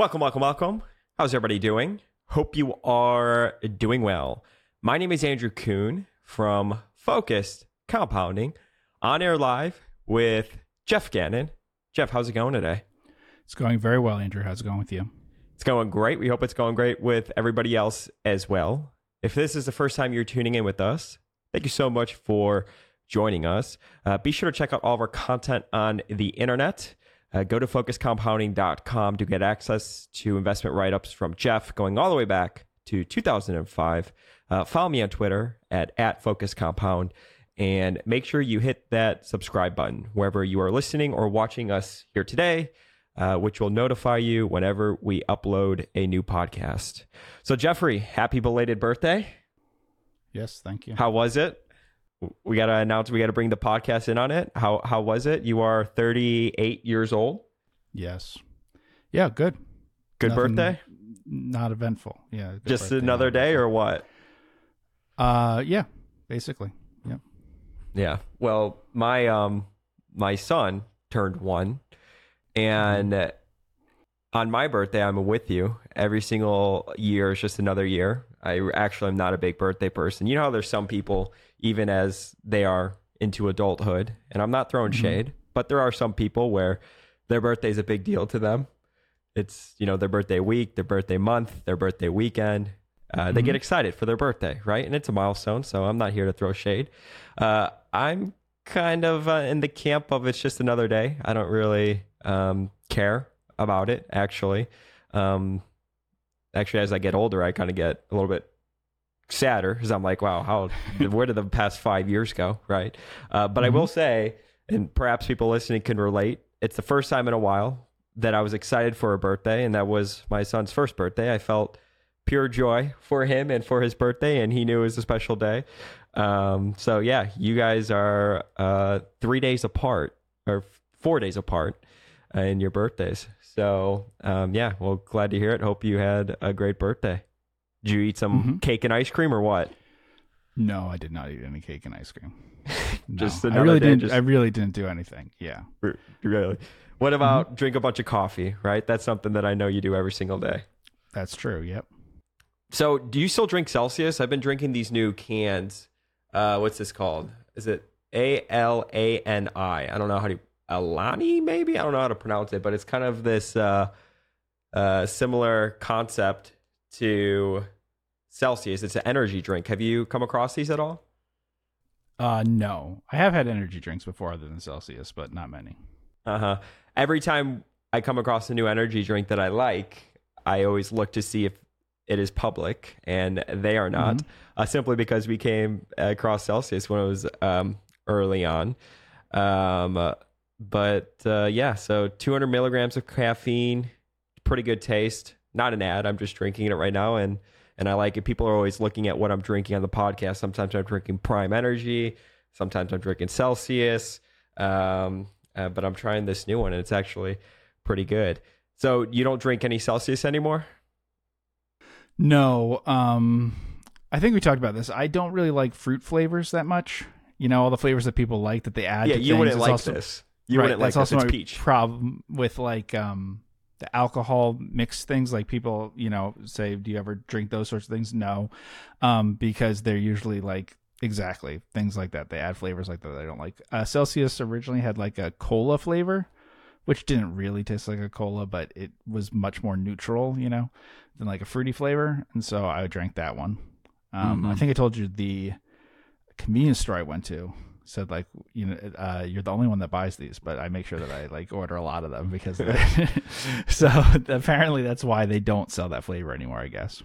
Welcome, welcome, welcome. How's everybody doing? Hope you are doing well. My name is Andrew Kuhn from Focused Compounding on air live with Jeff Gannon. Jeff, how's it going today? It's going very well, Andrew. How's it going with you? It's going great. We hope it's going great with everybody else as well. If this is the first time you're tuning in with us, thank you so much for joining us. Uh, be sure to check out all of our content on the internet. Uh, go to focusedcompounding.com to get access to investment write ups from Jeff going all the way back to 2005. Uh, follow me on Twitter at, at focuscompound and make sure you hit that subscribe button wherever you are listening or watching us here today. Uh, which will notify you whenever we upload a new podcast. So, Jeffrey, happy belated birthday. Yes, thank you. How was it? We got to announce, we got to bring the podcast in on it. How, how was it? You are 38 years old. Yes. Yeah, good. Good Nothing- birthday? Not eventful. Yeah. Just birthday, another day eventful. or what? Uh, yeah, basically. Yeah. Yeah. Well, my um my son turned 1 and uh, on my birthday I'm with you. Every single year is just another year. I actually am not a big birthday person. You know how there's some people even as they are into adulthood, and I'm not throwing Mhm. shade, but there are some people where their birthday is a big deal to them. It's, you know, their birthday week, their birthday month, their birthday weekend. Uh, They get Mhm. excited for their birthday, right? And it's a milestone, so I'm not here to throw shade. Uh, I'm kind of uh, in the camp of it's just another day. I don't really um, care about it, actually. Um, actually, as I get older, I kind of get a little bit sadder because I'm like, wow, how where did the past five years go, right? Uh, but I will say, and perhaps people listening can relate. It's the first time in a while that I was excited for a birthday, and that was my son's first birthday. I felt pure joy for him and for his birthday, and he knew it was a special day. Um, so yeah, you guys are uh, three days apart or four days apart uh, in your birthdays. So um, yeah, well, glad to hear it. Hope you had a great birthday. Did you eat some Mhm. cake and ice cream or what? No, I did not eat any cake and ice cream. No. Just I really didn't. just- I really didn't do anything. Yeah. Really? What about drink a bunch of coffee? Right, that's something that I know you do every single day. That's true. Yep. So, do you still drink Celsius? I've been drinking these new cans. Uh, what's this called? Is it A L A N I? I don't know how to Alani. Maybe I don't know how to pronounce it, but it's kind of this uh, uh, similar concept to Celsius. It's an energy drink. Have you come across these at all? Uh, no, I have had energy drinks before, other than Celsius, but not many. Uh huh. Every time I come across a new energy drink that I like, I always look to see if it is public, and they are not. Uh, simply because we came across Celsius when it was um, early on. Um, uh, but uh, yeah, so 200 milligrams of caffeine, pretty good taste. Not an ad. I'm just drinking it right now, and and I like it. People are always looking at what I'm drinking on the podcast. Sometimes I'm drinking Prime Energy. Sometimes I'm drinking Celsius. Um, uh, but I'm trying this new one, and it's actually pretty good. So you don't drink any Celsius anymore? No, um, I think we talked about this. I don't really like fruit flavors that much. You know, all the flavors that people like that they add. yeah, to you things. wouldn't It's like also- this. You right, wouldn't like this. It's peach. problem with like um the alcohol mixed things. Like people, you know, say, "Do you ever drink those sorts of things?" No, um, because they're usually like exactly things like that. They add flavors like that. that I don't like. Uh, Celsius originally had like a cola flavor, which didn't really taste like a cola, but it was much more neutral, you know, than like a fruity flavor. And so I drank that one. Um, I Mhm. think I told you the convenience store I went to said like you know uh, you're the only one that buys these, but I make sure that I like order a lot of them because so apparently that's why they don't sell that flavor anymore. I guess.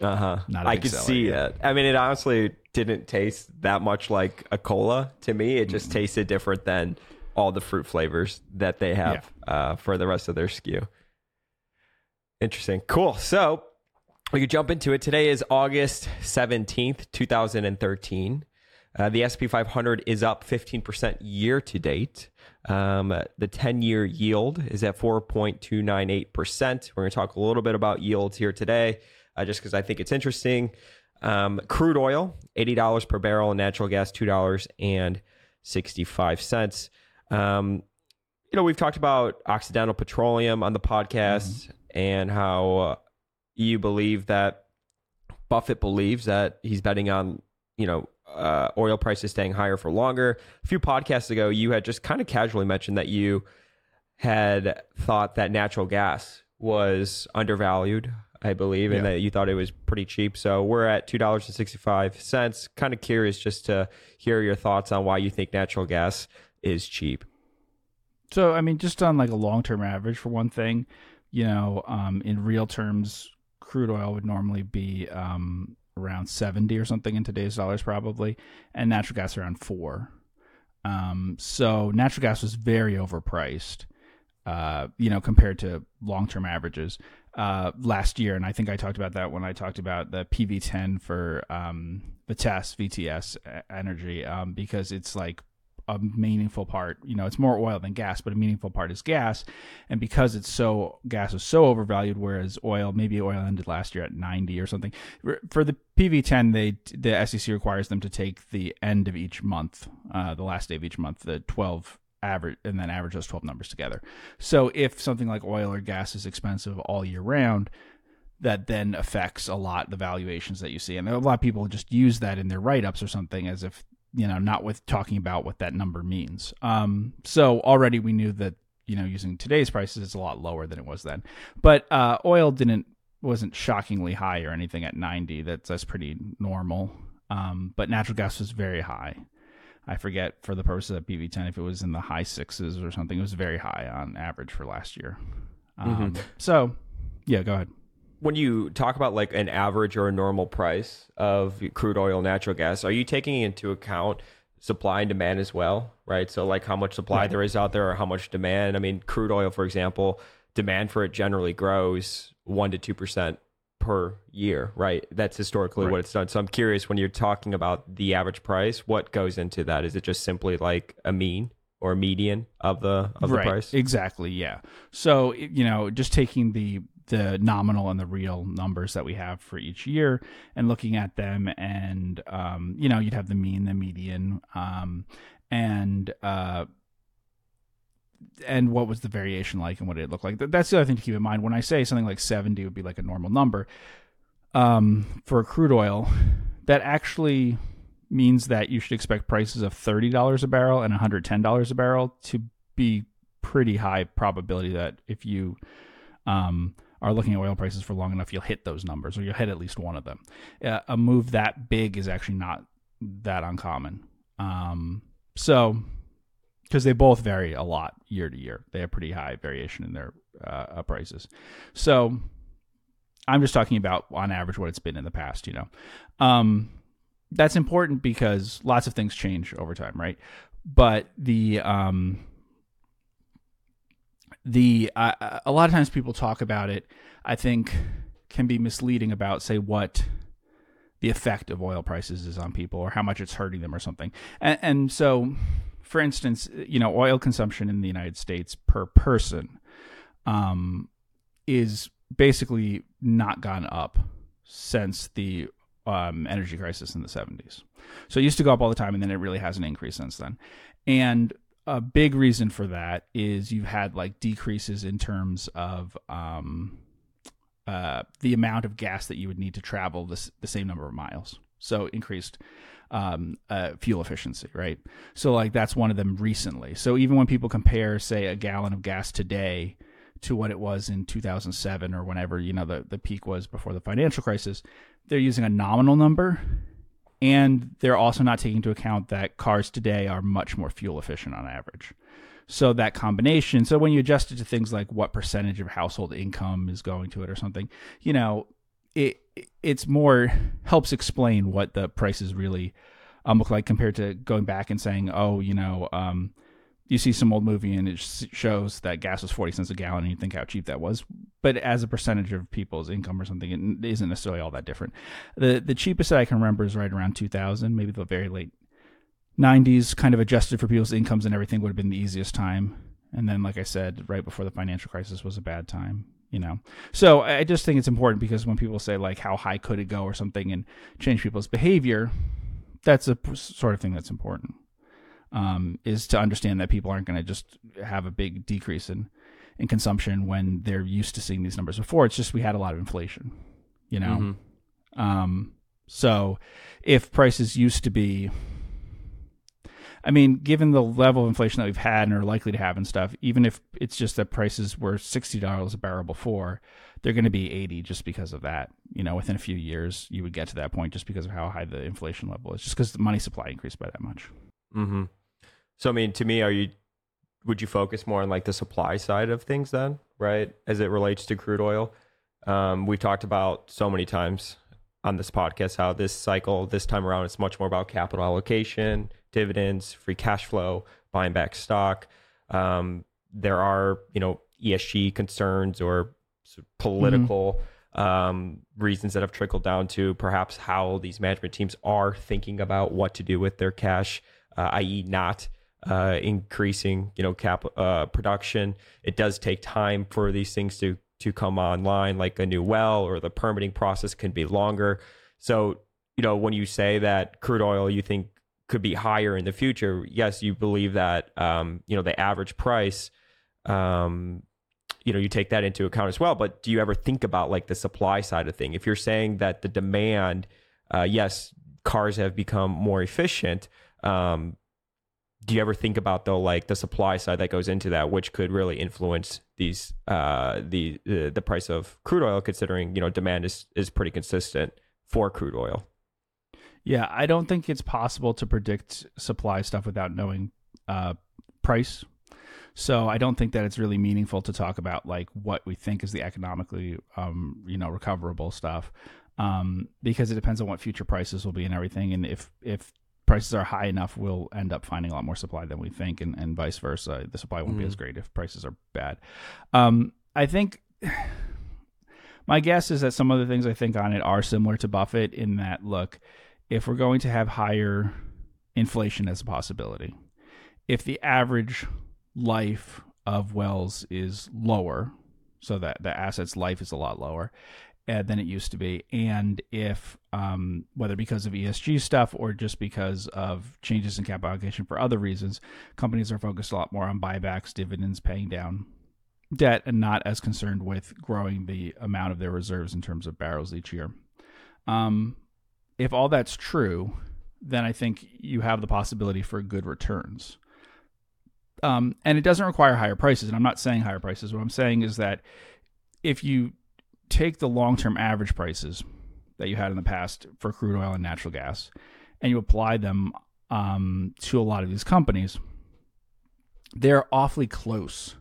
Uh huh. Not I could seller, see yeah. it. I mean, it honestly didn't taste that much like a cola to me. It just tasted different than all the fruit flavors that they have uh, for the rest of their SKU Interesting. Cool. So we could jump into it. Today is August 17th, 2013. Uh, the S&P 500 is up 15% year to date. Um, the 10 year yield is at 4.298%. We're going to talk a little bit about yields here today, uh, just because I think it's interesting. Um, crude oil, $80 per barrel, and natural gas, $2.65. Um, you know, we've talked about Occidental Petroleum on the podcast, and how uh, you believe that Buffett believes that he's betting on, you know, uh, oil prices staying higher for longer. A few podcasts ago, you had just kind of casually mentioned that you had thought that natural gas was undervalued, I believe, and Yeah. that you thought it was pretty cheap. So we're at two dollars and sixty five cents. Kind of curious just to hear your thoughts on why you think natural gas is cheap. So I mean, just on like a long term average for one thing, you know, um, in real terms, crude oil would normally be um, around seventy or something in today's dollars, probably, and natural gas around four. Um, so natural gas was very overpriced, uh, you know, compared to long term averages uh, last year, and I think I talked about that when I talked about the PV10 for um, Vitesse VTS Energy, um, because it's like a meaningful part. You know, it's more oil than gas, but a meaningful part is gas. And because it's so gas is so overvalued, whereas oil, maybe oil ended last year at 90 or something. For the PV10, they the SEC requires them to take the end of each month, uh, the last day of each month, the 12 average, and then average those 12 numbers together. So if something like oil or gas is expensive all year round, that then affects a lot the valuations that you see. And a lot of people just use that in their write ups or something as if, you know, not with talking about what that number means. Um, so already we knew that, you know, using today's prices, it's a lot lower than it was then. But uh, oil didn't, wasn't shockingly high or anything at 90. That's, that's pretty normal. Um, but natural gas was very high. I forget for the purposes of PV10 if it was in the high sixes or something. It was very high on average for last year. Um, So, yeah, go ahead. When you talk about like an average or a normal price of crude oil, natural gas, are you taking into account supply and demand as well, right? So like how much supply Right. there is out there or how much demand. I mean, crude oil, for example, demand for it generally grows one to two percent per year, right? That's historically Right. what it's done. So I'm curious when you're talking about the average price, what goes into that? Is it just simply like a mean or a median of the of the right. price? Exactly. Yeah. So you know, just taking the the nominal and the real numbers that we have for each year and looking at them, and um, you know, you'd have the mean, the median, um, and uh, and what was the variation like and what did it look like? That's the other thing to keep in mind. When I say something like seventy would be like a normal number um, for crude oil, that actually means that you should expect prices of thirty dollars a barrel and one hundred ten dollars a barrel to be pretty high probability that if you um, are looking at oil prices for long enough, you'll hit those numbers or you'll hit at least one of them. Uh, a move that big is actually not that uncommon. Um, so, because they both vary a lot year to year, they have pretty high variation in their uh, prices. So, I'm just talking about on average what it's been in the past. You know, um, that's important because lots of things change over time, right? But the um, the uh, a lot of times people talk about it. I think can be misleading about say what the effect of oil prices is on people or how much it's hurting them or something. And, and so, for instance, you know, oil consumption in the United States per person um, is basically not gone up since the um, energy crisis in the 70s. So it used to go up all the time, and then it really hasn't increased since then. And a big reason for that is you've had like decreases in terms of um, uh, the amount of gas that you would need to travel this, the same number of miles. So increased um, uh, fuel efficiency, right? So like that's one of them recently. So even when people compare, say, a gallon of gas today to what it was in 2007 or whenever you know the the peak was before the financial crisis, they're using a nominal number, and they're also not taking into account that cars today are much more fuel efficient on average. So that combination, so when you adjust it to things like what percentage of household income is going to it or something, you know, it it's more helps explain what the prices really um, look like compared to going back and saying, oh, you know, um, you see some old movie and it shows that gas was 40 cents a gallon and you think how cheap that was. But as a percentage of people's income or something, it isn't necessarily all that different. The the cheapest that I can remember is right around 2000, maybe the very late 90s, kind of adjusted for people's incomes and everything would have been the easiest time. And then, like I said, right before the financial crisis was a bad time, you know. So I just think it's important because when people say like how high could it go or something and change people's behavior, that's a sort of thing that's important. Um, is to understand that people aren't going to just have a big decrease in in consumption when they're used to seeing these numbers before. It's just we had a lot of inflation, you know. Mm-hmm. Um, so if prices used to be, I mean, given the level of inflation that we've had and are likely to have and stuff, even if it's just that prices were sixty dollars a barrel before, they're going to be eighty just because of that. You know, within a few years, you would get to that point just because of how high the inflation level is, just because the money supply increased by that much. Mm-hmm. So I mean, to me, are you would you focus more on like the supply side of things then, right? As it relates to crude oil, um, we've talked about so many times on this podcast how this cycle this time around it's much more about capital allocation, dividends, free cash flow, buying back stock. Um, there are you know ESG concerns or political um, reasons that have trickled down to perhaps how these management teams are thinking about what to do with their cash, uh, i.e., not uh, increasing, you know, cap uh, production. It does take time for these things to to come online, like a new well or the permitting process can be longer. So, you know, when you say that crude oil you think could be higher in the future, yes, you believe that, um, you know, the average price, um, you know, you take that into account as well. But do you ever think about like the supply side of thing? If you're saying that the demand, uh, yes, cars have become more efficient. Um, do you ever think about though like the supply side that goes into that which could really influence these uh the uh, the price of crude oil considering you know demand is is pretty consistent for crude oil Yeah, I don't think it's possible to predict supply stuff without knowing uh, price. So I don't think that it's really meaningful to talk about like what we think is the economically, um, you know, recoverable stuff, um, because it depends on what future prices will be and everything. And if if prices are high enough, we'll end up finding a lot more supply than we think, and, and vice versa. The supply won't be Mhm. as great if prices are bad. Um, I think my guess is that some of the things I think on it are similar to Buffett in that look, if we're going to have higher inflation as a possibility, if the average life of wells is lower, so that the asset's life is a lot lower uh, than it used to be, and if um, whether because of ESG stuff or just because of changes in capital allocation for other reasons, companies are focused a lot more on buybacks, dividends, paying down debt, and not as concerned with growing the amount of their reserves in terms of barrels each year. Um, if all that's true, then I think you have the possibility for good returns. Um, and it doesn't require higher prices. And I'm not saying higher prices. What I'm saying is that if you take the long term average prices that you had in the past for crude oil and natural gas and you apply them um, to a lot of these companies, they're awfully close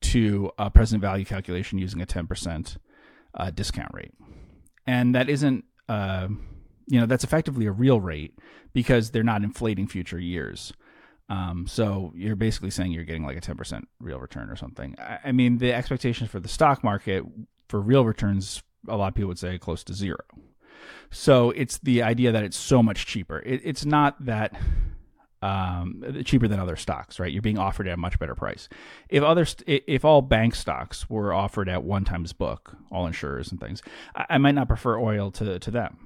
to a present value calculation using a 10% uh, discount rate. And that isn't, uh, you know, that's effectively a real rate because they're not inflating future years. Um, so you're basically saying you're getting like a 10% real return or something. I, I mean, the expectations for the stock market for real returns, a lot of people would say close to zero. So it's the idea that it's so much cheaper. It, it's not that um, cheaper than other stocks, right? You're being offered at a much better price. If other, st- if all bank stocks were offered at one times book, all insurers and things, I, I might not prefer oil to to them.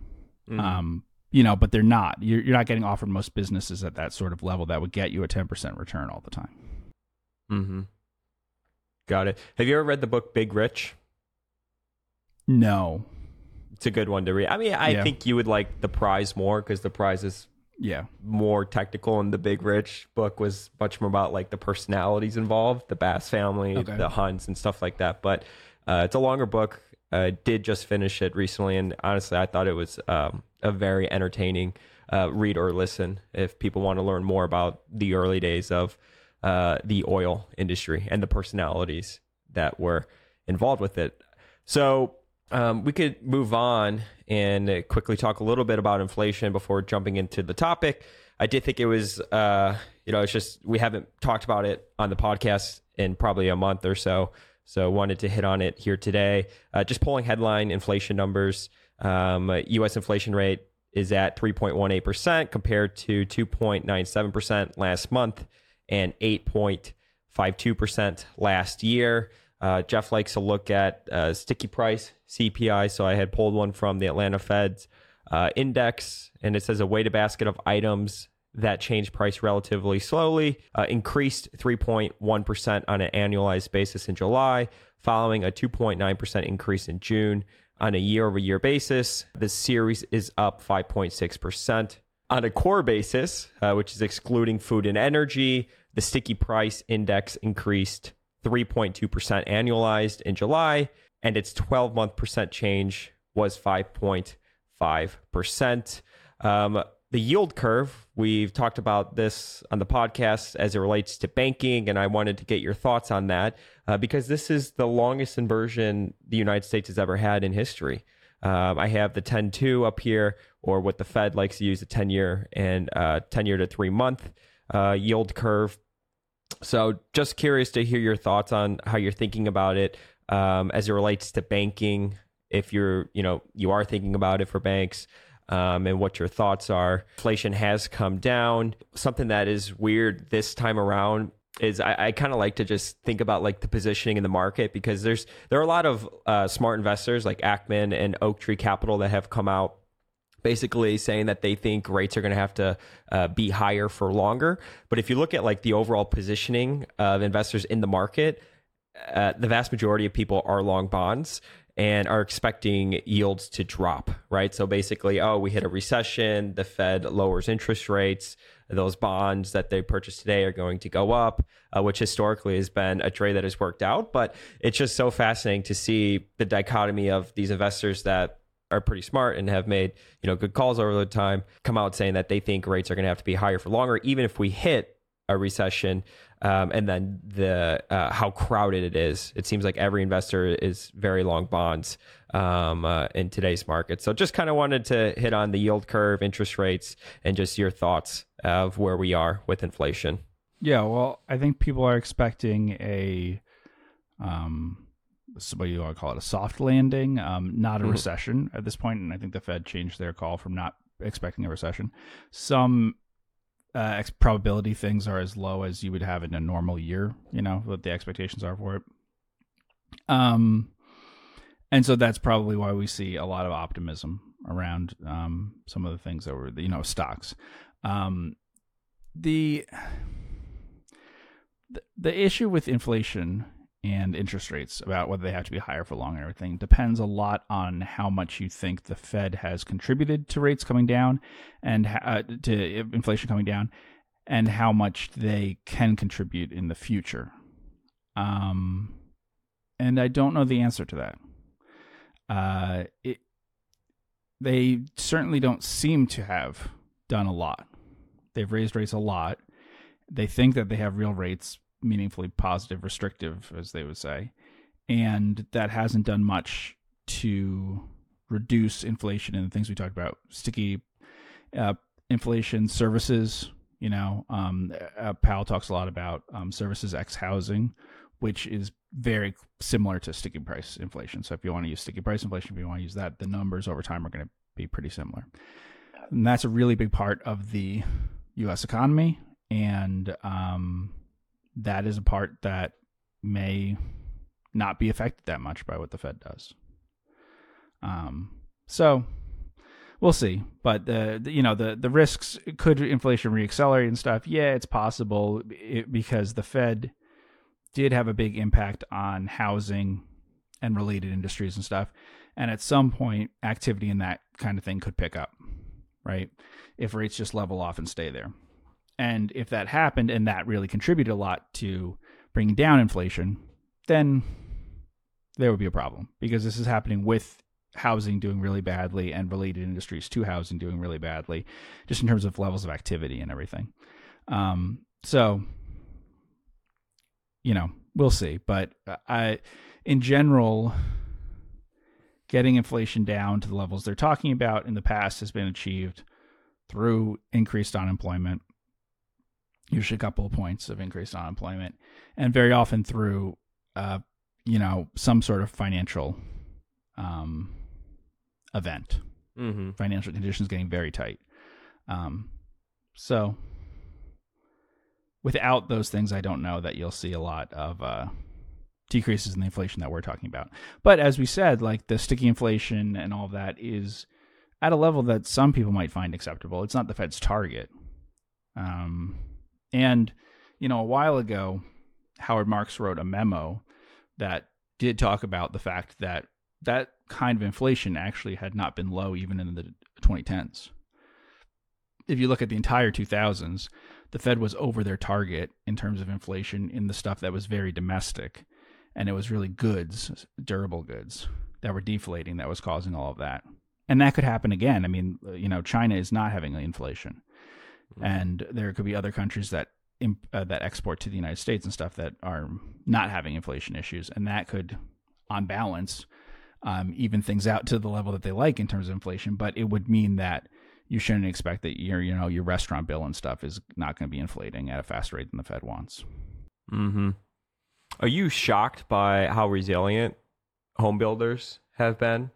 Mhm. Um, you know, but they're not. You're, you're not getting offered most businesses at that sort of level that would get you a 10% return all the time. mm-hmm. got it have you ever read the book big rich No. it's a good one to read i mean i Yeah. think you would like the prize more because the prize is Yeah. more technical and the big rich book was much more about like the personalities involved the bass family Okay. the hunts and stuff like that but uh, it's a longer book i did just finish it recently and honestly i thought it was um, a very entertaining uh, read or listen if people want to learn more about the early days of uh, the oil industry and the personalities that were involved with it so um, we could move on and uh, quickly talk a little bit about inflation before jumping into the topic. I did think it was, uh, you know, it's just we haven't talked about it on the podcast in probably a month or so. So wanted to hit on it here today. Uh, just pulling headline inflation numbers. Um, U.S. inflation rate is at 3.18% compared to 2.97% last month and 8.52% last year. Uh, Jeff likes to look at uh, sticky price CPI, so I had pulled one from the Atlanta Fed's uh, index, and it says a weighted basket of items that change price relatively slowly, uh, increased 3.1% on an annualized basis in July, following a 2.9% increase in June. On a year over year basis, the series is up 5.6%. On a core basis, uh, which is excluding food and energy, the sticky price index increased 3.2% annualized in July, and its 12 month percent change was 5.5%. Um, the yield curve, we've talked about this on the podcast as it relates to banking, and I wanted to get your thoughts on that uh, because this is the longest inversion the United States has ever had in history. Um, I have the 10 2 up here, or what the Fed likes to use, the 10 year and uh, 10 year to three month uh, yield curve. So, just curious to hear your thoughts on how you're thinking about it um, as it relates to banking. If you're, you know, you are thinking about it for banks, um, and what your thoughts are. Inflation has come down. Something that is weird this time around is I, I kind of like to just think about like the positioning in the market because there's there are a lot of uh, smart investors like Ackman and Oaktree Capital that have come out basically saying that they think rates are going to have to uh, be higher for longer. But if you look at like the overall positioning of investors in the market, uh, the vast majority of people are long bonds and are expecting yields to drop, right? So basically, oh, we hit a recession, the Fed lowers interest rates, those bonds that they purchased today are going to go up, uh, which historically has been a trade that has worked out. But it's just so fascinating to see the dichotomy of these investors that are pretty smart and have made you know good calls over the time come out saying that they think rates are going to have to be higher for longer, even if we hit a recession um, and then the uh, how crowded it is. It seems like every investor is very long bonds um, uh, in today's market. So just kind of wanted to hit on the yield curve, interest rates, and just your thoughts of where we are with inflation. Yeah, well, I think people are expecting a um, what you want to call it, a soft landing, um, not a mm-hmm. recession at this point. And I think the Fed changed their call from not expecting a recession. Some uh, probability things are as low as you would have in a normal year. You know what the expectations are for it. Um, and so that's probably why we see a lot of optimism around um, some of the things that were you know stocks. Um, the the issue with inflation and interest rates about whether they have to be higher for long and everything depends a lot on how much you think the Fed has contributed to rates coming down and uh, to inflation coming down and how much they can contribute in the future. Um, and I don't know the answer to that. Uh, it, they certainly don't seem to have done a lot. They've raised rates a lot. They think that they have real rates meaningfully positive, restrictive, as they would say. And that hasn't done much to reduce inflation and the things we talked about sticky uh, inflation services. You know, um, uh, Powell talks a lot about um, services X housing, which is very similar to sticky price inflation. So if you want to use sticky price inflation, if you want to use that, the numbers over time are going to be pretty similar. And that's a really big part of the U.S. economy. And um, that is a part that may not be affected that much by what the Fed does. Um, so we'll see. But the, the, you know the the risks could inflation reaccelerate and stuff. Yeah, it's possible it, because the Fed did have a big impact on housing and related industries and stuff. And at some point, activity in that kind of thing could pick up, right? If rates just level off and stay there. And if that happened and that really contributed a lot to bringing down inflation, then there would be a problem because this is happening with housing doing really badly and related industries to housing doing really badly, just in terms of levels of activity and everything. Um, so, you know, we'll see. But I, in general, getting inflation down to the levels they're talking about in the past has been achieved through increased unemployment usually a couple of points of increased unemployment, and very often through, uh, you know, some sort of financial um, event. Mm-hmm. Financial conditions getting very tight. Um, so, without those things, I don't know that you'll see a lot of uh, decreases in the inflation that we're talking about. But as we said, like the sticky inflation and all that is at a level that some people might find acceptable. It's not the Fed's target Um, and you know, a while ago, Howard Marks wrote a memo that did talk about the fact that that kind of inflation actually had not been low even in the 2010s. If you look at the entire 2000s, the Fed was over their target in terms of inflation in the stuff that was very domestic. And it was really goods, durable goods, that were deflating that was causing all of that. And that could happen again. I mean, you know, China is not having inflation. Mm-hmm. And there could be other countries that uh, that export to the United States and stuff that are not having inflation issues, and that could, on balance, um, even things out to the level that they like in terms of inflation. But it would mean that you shouldn't expect that your you know your restaurant bill and stuff is not going to be inflating at a faster rate than the Fed wants. Hmm. Are you shocked by how resilient home builders have been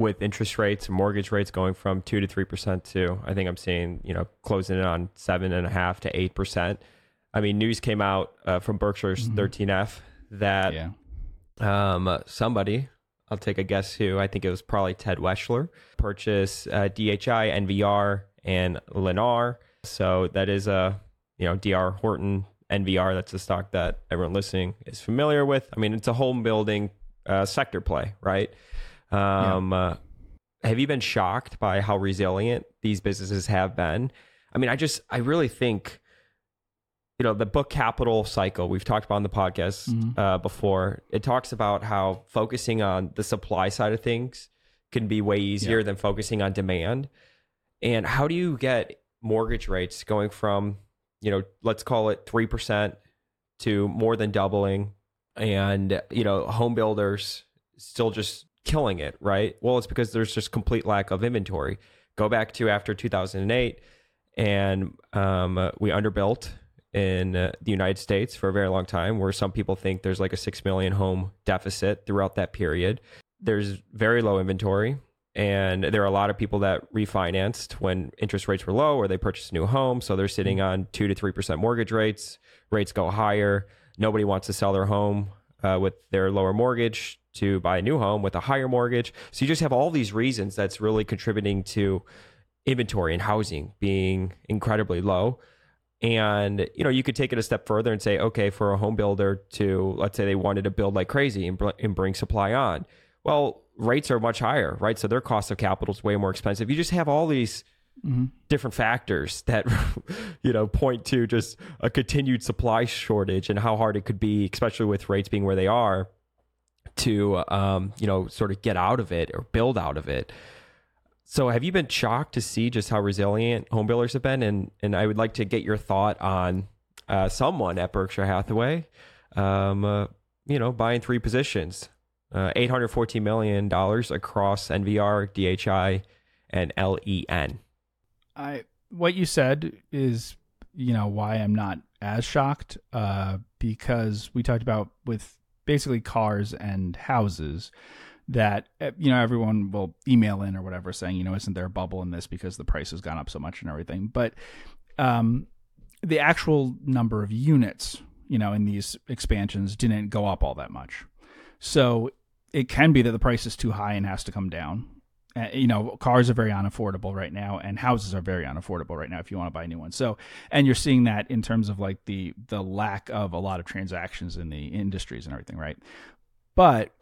with interest rates and mortgage rates going from two to three percent to I think I'm seeing you know closing in on seven and a half to eight percent. I mean, news came out uh, from Berkshire's mm-hmm. 13F that yeah. um, somebody I'll take a guess who. I think it was probably Ted Weschler. Purchase uh, DHI, NVR, and Lennar. So that is a you know DR Horton NVR. That's a stock that everyone listening is familiar with. I mean, it's a home building uh, sector play, right? Um, yeah. uh, have you been shocked by how resilient these businesses have been? I mean, I just I really think you know the book capital cycle we've talked about on the podcast mm-hmm. uh, before it talks about how focusing on the supply side of things can be way easier yeah. than focusing on demand and how do you get mortgage rates going from you know let's call it 3% to more than doubling and you know home builders still just killing it right well it's because there's just complete lack of inventory go back to after 2008 and um, we underbuilt in uh, the United States for a very long time, where some people think there's like a 6 million home deficit throughout that period. There's very low inventory. And there are a lot of people that refinanced when interest rates were low or they purchased a new home. So they're sitting mm-hmm. on 2 to 3% mortgage rates. Rates go higher. Nobody wants to sell their home uh, with their lower mortgage to buy a new home with a higher mortgage. So you just have all these reasons that's really contributing to inventory and housing being incredibly low. And you know, you could take it a step further and say, okay, for a home builder to let's say they wanted to build like crazy and, br- and bring supply on, well, rates are much higher, right? So their cost of capital is way more expensive. You just have all these mm-hmm. different factors that you know point to just a continued supply shortage and how hard it could be, especially with rates being where they are, to um, you know sort of get out of it or build out of it. So have you been shocked to see just how resilient home builders have been? And and I would like to get your thought on uh, someone at Berkshire Hathaway, um, uh, you know, buying three positions, uh, eight hundred fourteen million dollars across NVR, DHI, and LEN. I what you said is you know why I'm not as shocked uh, because we talked about with basically cars and houses that eh, you know everyone will email in or whatever saying you know isn't there a bubble in this because the price has gone up so much and everything? But um, the actual number of units you know in these expansions didn't go up all that much. So it can be that the price is too high and has to come down uh, you know cars are very unaffordable right now and houses are very unaffordable right now if you want to buy a new one. So and you're seeing that in terms of like the the lack of a lot of transactions in the industries and everything right? But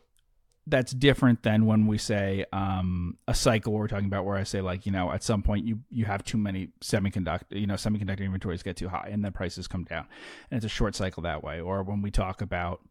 that's different than when we say um, a cycle we're talking about where I say like you know at some point you you have too many semiconductor you know semiconductor inventories get too high and the prices come down and it's a short cycle that way. Or when we talk about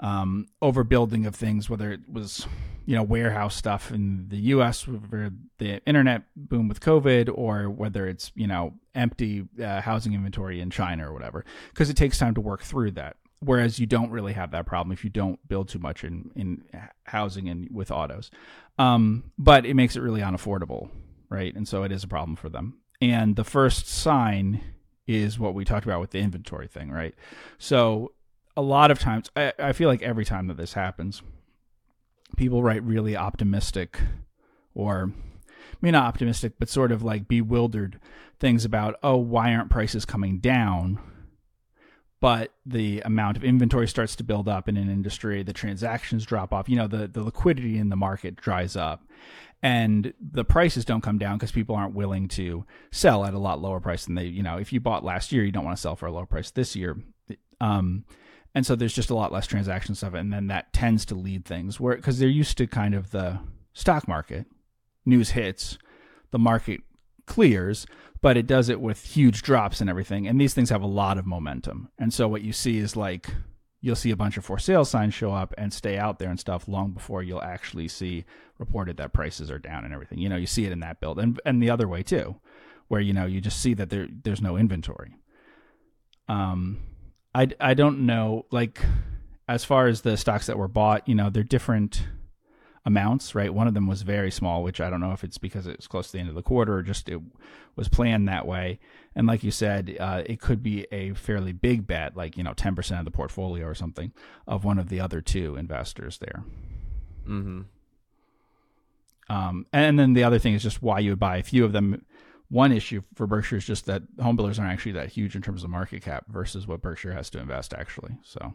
um, overbuilding of things whether it was you know warehouse stuff in the US for the internet boom with covid or whether it's you know empty uh, housing inventory in China or whatever because it takes time to work through that. Whereas you don't really have that problem if you don't build too much in in housing and with autos. Um, but it makes it really unaffordable right? And so it is a problem for them. And the first sign is what we talked about with the inventory thing right? So a lot of times I, I feel like every time that this happens people write really optimistic or I mean not optimistic but sort of like bewildered things about oh why aren't prices coming down but the amount of inventory starts to build up in an industry, the transactions drop off, you know, the, the liquidity in the market dries up and the prices don't come down because people aren't willing to sell at a lot lower price than they, you know, if you bought last year, you don't want to sell for a lower price this year. Um, and so there's just a lot less transaction stuff. And then that tends to lead things where, because they're used to kind of the stock market, news hits, the market clears, but it does it with huge drops and everything. And these things have a lot of momentum. And so what you see is like you'll see a bunch of for sale signs show up and stay out there and stuff long before you'll actually see reported that prices are down and everything. You know, you see it in that build and and the other way too, where you know you just see that there there's no inventory. Um I I don't know like as far as the stocks that were bought, you know, they're different amounts, right? One of them was very small, which I don't know if it's because it's close to the end of the quarter or just it was planned that way. And like you said, uh, it could be a fairly big bet, like you know, ten percent of the portfolio or something of one of the other two investors there. Mm-hmm. Um, and then the other thing is just why you would buy a few of them. One issue for Berkshire is just that home builders aren't actually that huge in terms of market cap versus what Berkshire has to invest actually. So.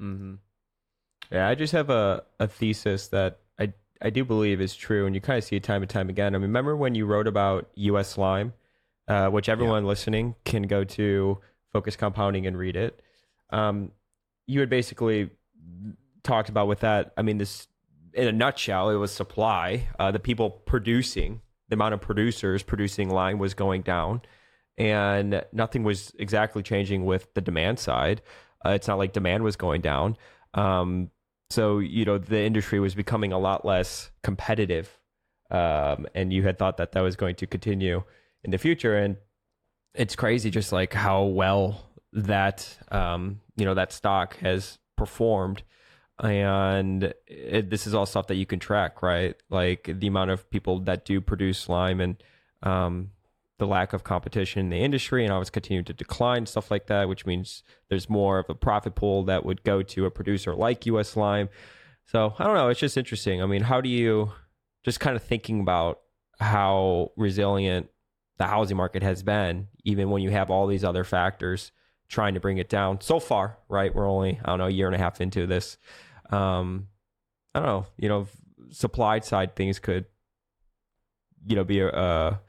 Mm-hmm. Yeah, I just have a, a thesis that I I do believe is true, and you kind of see it time and time again. I mean, remember when you wrote about U.S. Lime, uh, which everyone yeah. listening can go to Focused Compounding and read it. Um, you had basically talked about with that. I mean, this in a nutshell, it was supply. Uh, the people producing, the amount of producers producing lime was going down, and nothing was exactly changing with the demand side. Uh, it's not like demand was going down. Um, so, you know, the industry was becoming a lot less competitive. Um, and you had thought that that was going to continue in the future. And it's crazy just like how well that, um, you know, that stock has performed. And it, this is all stuff that you can track, right? Like the amount of people that do produce lime and, um, the lack of competition in the industry and always continue to decline, stuff like that, which means there's more of a profit pool that would go to a producer like US Lime. So I don't know. It's just interesting. I mean, how do you just kind of thinking about how resilient the housing market has been, even when you have all these other factors trying to bring it down so far, right? We're only, I don't know, a year and a half into this. Um, I don't know, you know, supply side things could, you know, be a, a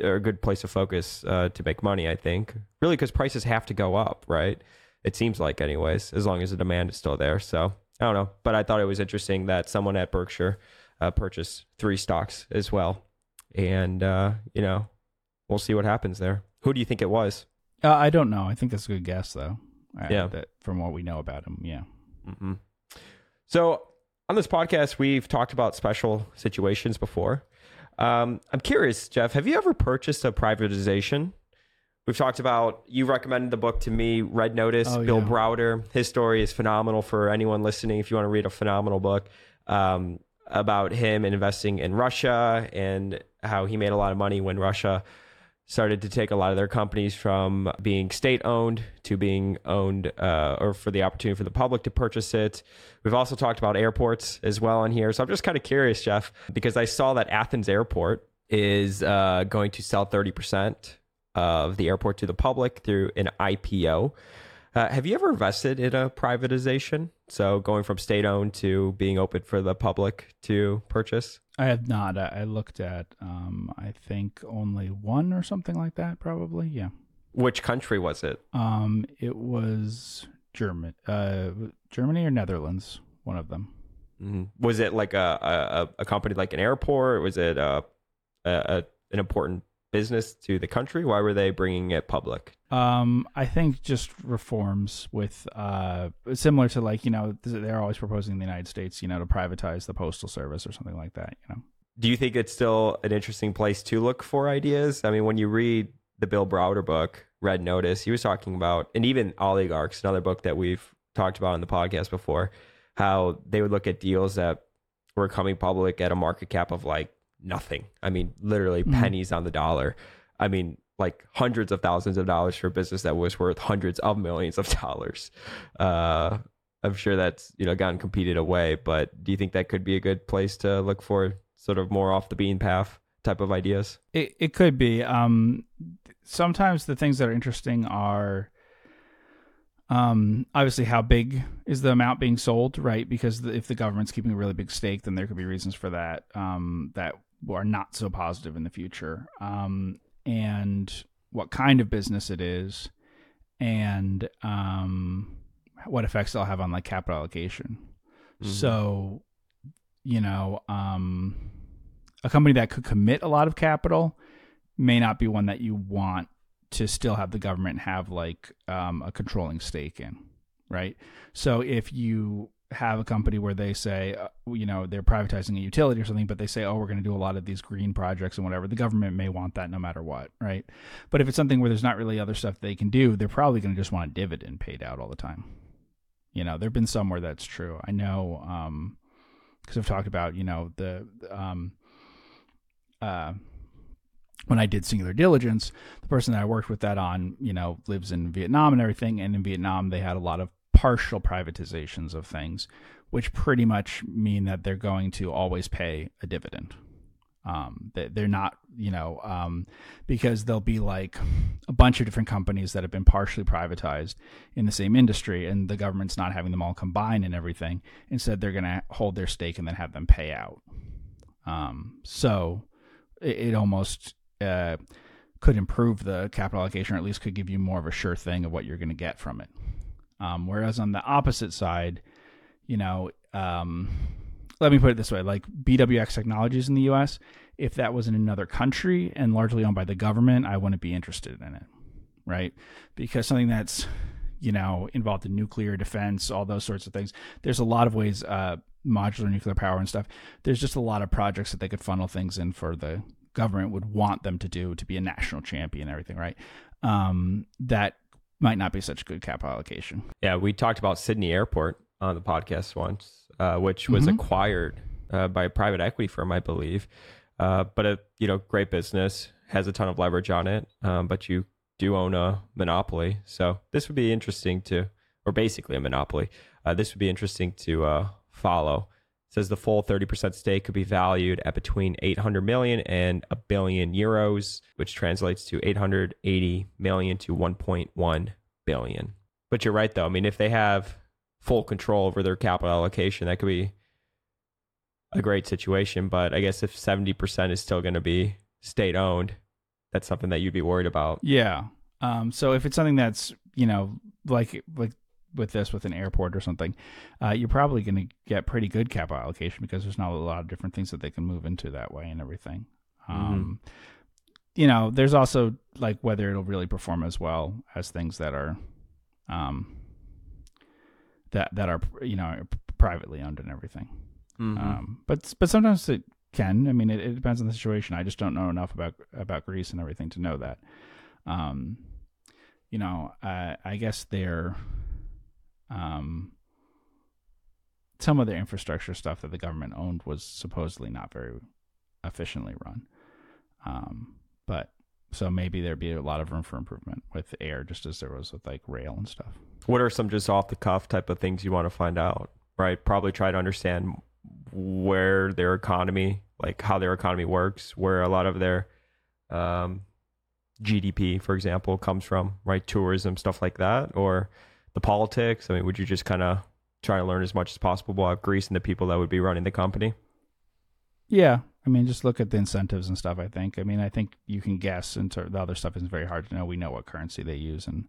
a good place to focus uh, to make money. I think really because prices have to go up, right? It seems like, anyways, as long as the demand is still there. So I don't know, but I thought it was interesting that someone at Berkshire uh, purchased three stocks as well, and uh, you know, we'll see what happens there. Who do you think it was? Uh, I don't know. I think that's a good guess, though. yeah, that from what we know about him, yeah. Mm-hmm. So on this podcast, we've talked about special situations before. Um, I'm curious, Jeff, have you ever purchased a privatization? We've talked about, you recommended the book to me, Red Notice, oh, Bill yeah. Browder. His story is phenomenal for anyone listening if you want to read a phenomenal book um, about him investing in Russia and how he made a lot of money when Russia started to take a lot of their companies from being state owned to being owned uh, or for the opportunity for the public to purchase it. We've also talked about airports as well in here. So I'm just kind of curious, Jeff, because I saw that Athens Airport is uh, going to sell 30% of the airport to the public through an IPO. Uh, have you ever invested in a privatization? So going from state owned to being open for the public to purchase? I have not. I looked at, um, I think only one or something like that. Probably, yeah. Which country was it? Um, it was German, uh, Germany or Netherlands. One of them. Mm-hmm. Was it like a, a, a company like an airport? Was it a, a an important business to the country? Why were they bringing it public? Um, I think just reforms with uh, similar to like you know they're always proposing in the United States, you know, to privatize the postal service or something like that. You know, do you think it's still an interesting place to look for ideas? I mean, when you read the Bill Browder book, Red Notice, he was talking about, and even Oligarchs, another book that we've talked about in the podcast before, how they would look at deals that were coming public at a market cap of like nothing. I mean, literally mm-hmm. pennies on the dollar. I mean, like hundreds of thousands of dollars for a business that was worth hundreds of millions of dollars. Uh, I'm sure that's you know gotten competed away, but do you think that could be a good place to look for sort of more off the bean path type of ideas? It it could be. Um, sometimes the things that are interesting are Um, obviously, how big is the amount being sold, right? Because the, if the government's keeping a really big stake, then there could be reasons for that um, that are not so positive in the future. Um, and what kind of business it is, and um, what effects they'll have on like capital allocation. Mhm. So, you know, um, a company that could commit a lot of capital may not be one that you want to still have the government have like um, a controlling stake in, right? So if you have a company where they say, uh, you know, they're privatizing a utility or something, but they say, oh, we're going to do a lot of these green projects and whatever, the government may want that no matter what, right? But if it's something where there's not really other stuff they can do, they're probably going to just want a dividend paid out all the time. You know, there've been some where that's true. I know, um, because I've talked about, you know, the, um, uh, when I did Singular Diligence, the person that I worked with that on, you know, lives in Vietnam and everything. And in Vietnam, they had a lot of partial privatizations of things, which pretty much mean that they're going to always pay a dividend. Um, they, they're not, you know, um, because there'll be like a bunch of different companies that have been partially privatized in the same industry, and the government's not having them all combined and everything. Instead, they're going to hold their stake and then have them pay out. Um, so it, it almost uh, could improve the capital allocation, or at least could give you more of a sure thing of what you're going to get from it. Um, whereas on the opposite side, you know, um, let me put it this way: like BWX Technologies in the U.S., if that was in another country and largely owned by the government, I wouldn't be interested in it, right? Because something that's you know involved in nuclear defense, all those sorts of things. There's a lot of ways, uh, modular nuclear power and stuff. There's just a lot of projects that they could funnel things in for the government would want them to do to be a national champion and everything, right? Um, that might not be such good capital allocation. Yeah, we talked about Sydney Airport on the podcast once, uh, which was Mhm. acquired uh, by a private equity firm, I believe. Uh, but a you know great business has a ton of leverage on it, um, but you do own a monopoly. So this would be interesting to, or basically a monopoly. Uh, this would be interesting to uh, follow. Says the full 30% stake could be valued at between 800 million and a billion euros, which translates to 880 million to 1.1 billion. But you're right, though. I mean, if they have full control over their capital allocation, that could be a great situation. But I guess if 70% is still going to be state owned, that's something that you'd be worried about. Yeah. Um, so if it's something that's you know like like with this with an airport or something, uh, you're probably going to get pretty good capital allocation because there's not a lot of different things that they can move into that way and everything. Um, You know, there's also like whether it'll really perform as well as things that are, um, that that are you know privately owned and everything. Mm-hmm. Um, but but sometimes it can. I mean, it, it depends on the situation. I just don't know enough about about Greece and everything to know that. Um, you know, I, I guess their um, some of their infrastructure stuff that the government owned was supposedly not very efficiently run. Um, but so maybe there'd be a lot of room for improvement with air, just as there was with like rail and stuff. What are some just off the cuff type of things you want to find out? Right? Probably try to understand where their economy, like how their economy works, where a lot of their um, GDP, for example, comes from, right? Tourism, stuff like that, or the politics. I mean, would you just kind of try to learn as much as possible about Greece and the people that would be running the company? Yeah, I mean, just look at the incentives and stuff. I think. I mean, I think you can guess, and the other stuff isn't very hard to know. We know what currency they use and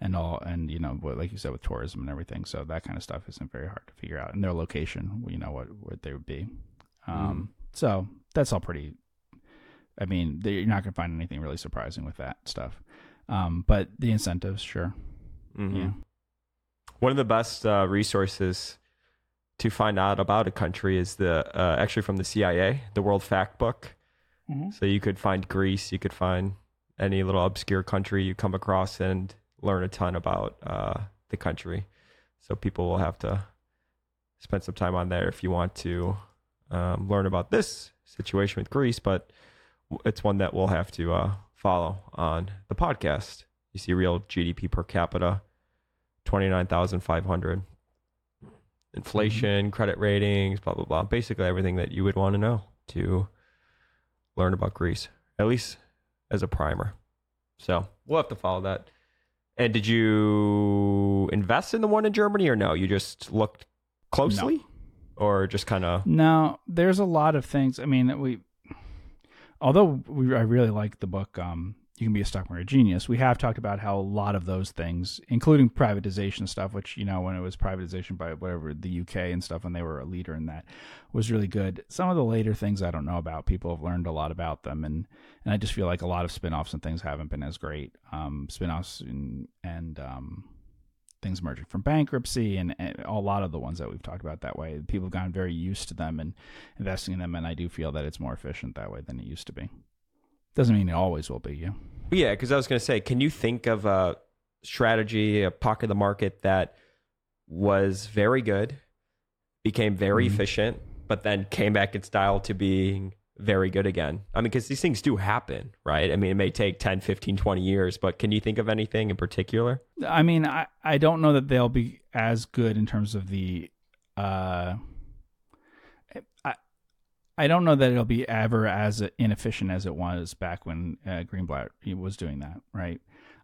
and all, and you know, like you said, with tourism and everything. So that kind of stuff isn't very hard to figure out. And their location, you know, what what they would be. Um, So that's all pretty. I mean, they- you're not going to find anything really surprising with that stuff. Um, but the incentives, sure. Mhm. Yeah. One of the best uh, resources to find out about a country is the uh, actually from the CIA, the World Fact Book. So you could find Greece, you could find any little obscure country you come across and learn a ton about uh, the country. So people will have to spend some time on there if you want to um, learn about this situation with Greece, but it's one that we'll have to uh, follow on the podcast. You see real GDP per capita, 29,500. Inflation, credit ratings, blah, blah, blah. Basically everything that you would want to know to learn about Greece, at least as a primer. So we'll have to follow that. And did you invest in the one in Germany or no? You just looked closely no. or just kind of No, there's a lot of things. I mean, we although we I really like the book um you can be a stock market genius. We have talked about how a lot of those things, including privatization stuff, which you know when it was privatization by whatever the UK and stuff, when they were a leader in that, was really good. Some of the later things I don't know about. People have learned a lot about them, and and I just feel like a lot of spinoffs and things haven't been as great. Um, spinoffs and and um, things emerging from bankruptcy and, and, a lot of the ones that we've talked about that way. People have gotten very used to them and investing in them, and I do feel that it's more efficient that way than it used to be. Doesn't mean it always will be. Yeah. Yeah, because I was going to say, can you think of a strategy, a pocket of the market that was very good, became very mm-hmm. efficient, but then came back in style to being very good again? I mean, because these things do happen, right? I mean, it may take 10, 15, 20 years, but can you think of anything in particular? I mean, I, I don't know that they'll be as good in terms of the. Uh, I don't know that it'll be ever as inefficient as it was back when uh, Greenblatt was doing that, right?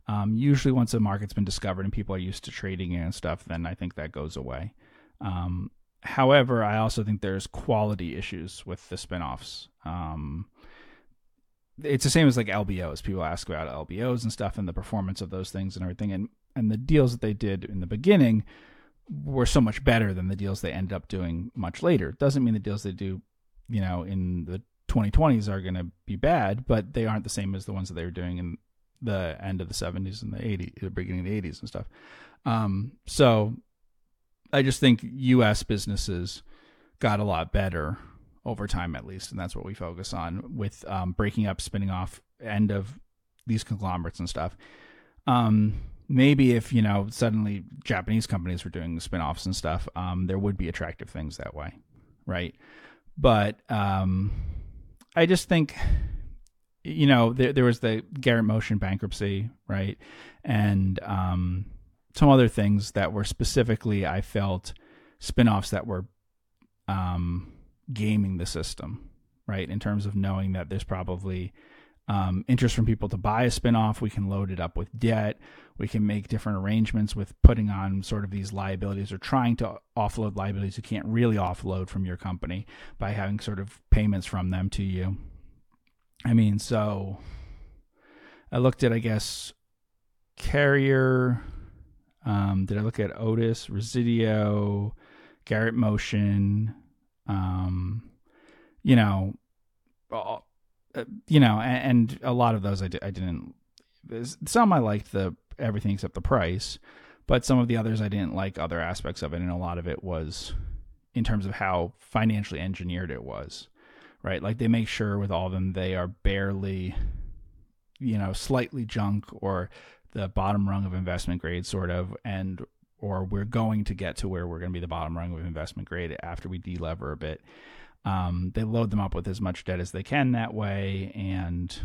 Um, usually, once a market's been discovered and people are used to trading and stuff, then I think that goes away. Um, however, I also think there's quality issues with the spinoffs. Um, it's the same as like LBOs. People ask about LBOs and stuff and the performance of those things and everything. And and the deals that they did in the beginning were so much better than the deals they ended up doing much later. Doesn't mean the deals they do you know, in the 2020s are going to be bad, but they aren't the same as the ones that they were doing in the end of the 70s and the 80s, the beginning of the 80s and stuff. Um, so I just think U.S. businesses got a lot better over time, at least, and that's what we focus on with um, breaking up, spinning off, end of these conglomerates and stuff. Um, maybe if you know suddenly Japanese companies were doing spin-offs and stuff, um, there would be attractive things that way, right? But um, I just think, you know, there, there was the Garrett Motion bankruptcy, right? And um, some other things that were specifically, I felt, spinoffs that were um, gaming the system, right? In terms of knowing that there's probably um, interest from people to buy a spinoff. We can load it up with debt. We can make different arrangements with putting on sort of these liabilities or trying to offload liabilities you can't really offload from your company by having sort of payments from them to you. I mean, so I looked at, I guess, Carrier. Um, did I look at Otis, Resideo, Garrett Motion? Um, you know, all, you know, and, and, a lot of those I, I didn't. Some I liked the everything except the price, but some of the others I didn't like other aspects of it, and a lot of it was in terms of how financially engineered it was, right? Like they make sure with all of them they are barely, you know, slightly junk or the bottom rung of investment grade, sort of, and or we're going to get to where we're going to be the bottom rung of investment grade after we delever a bit um, they load them up with as much debt as they can that way, and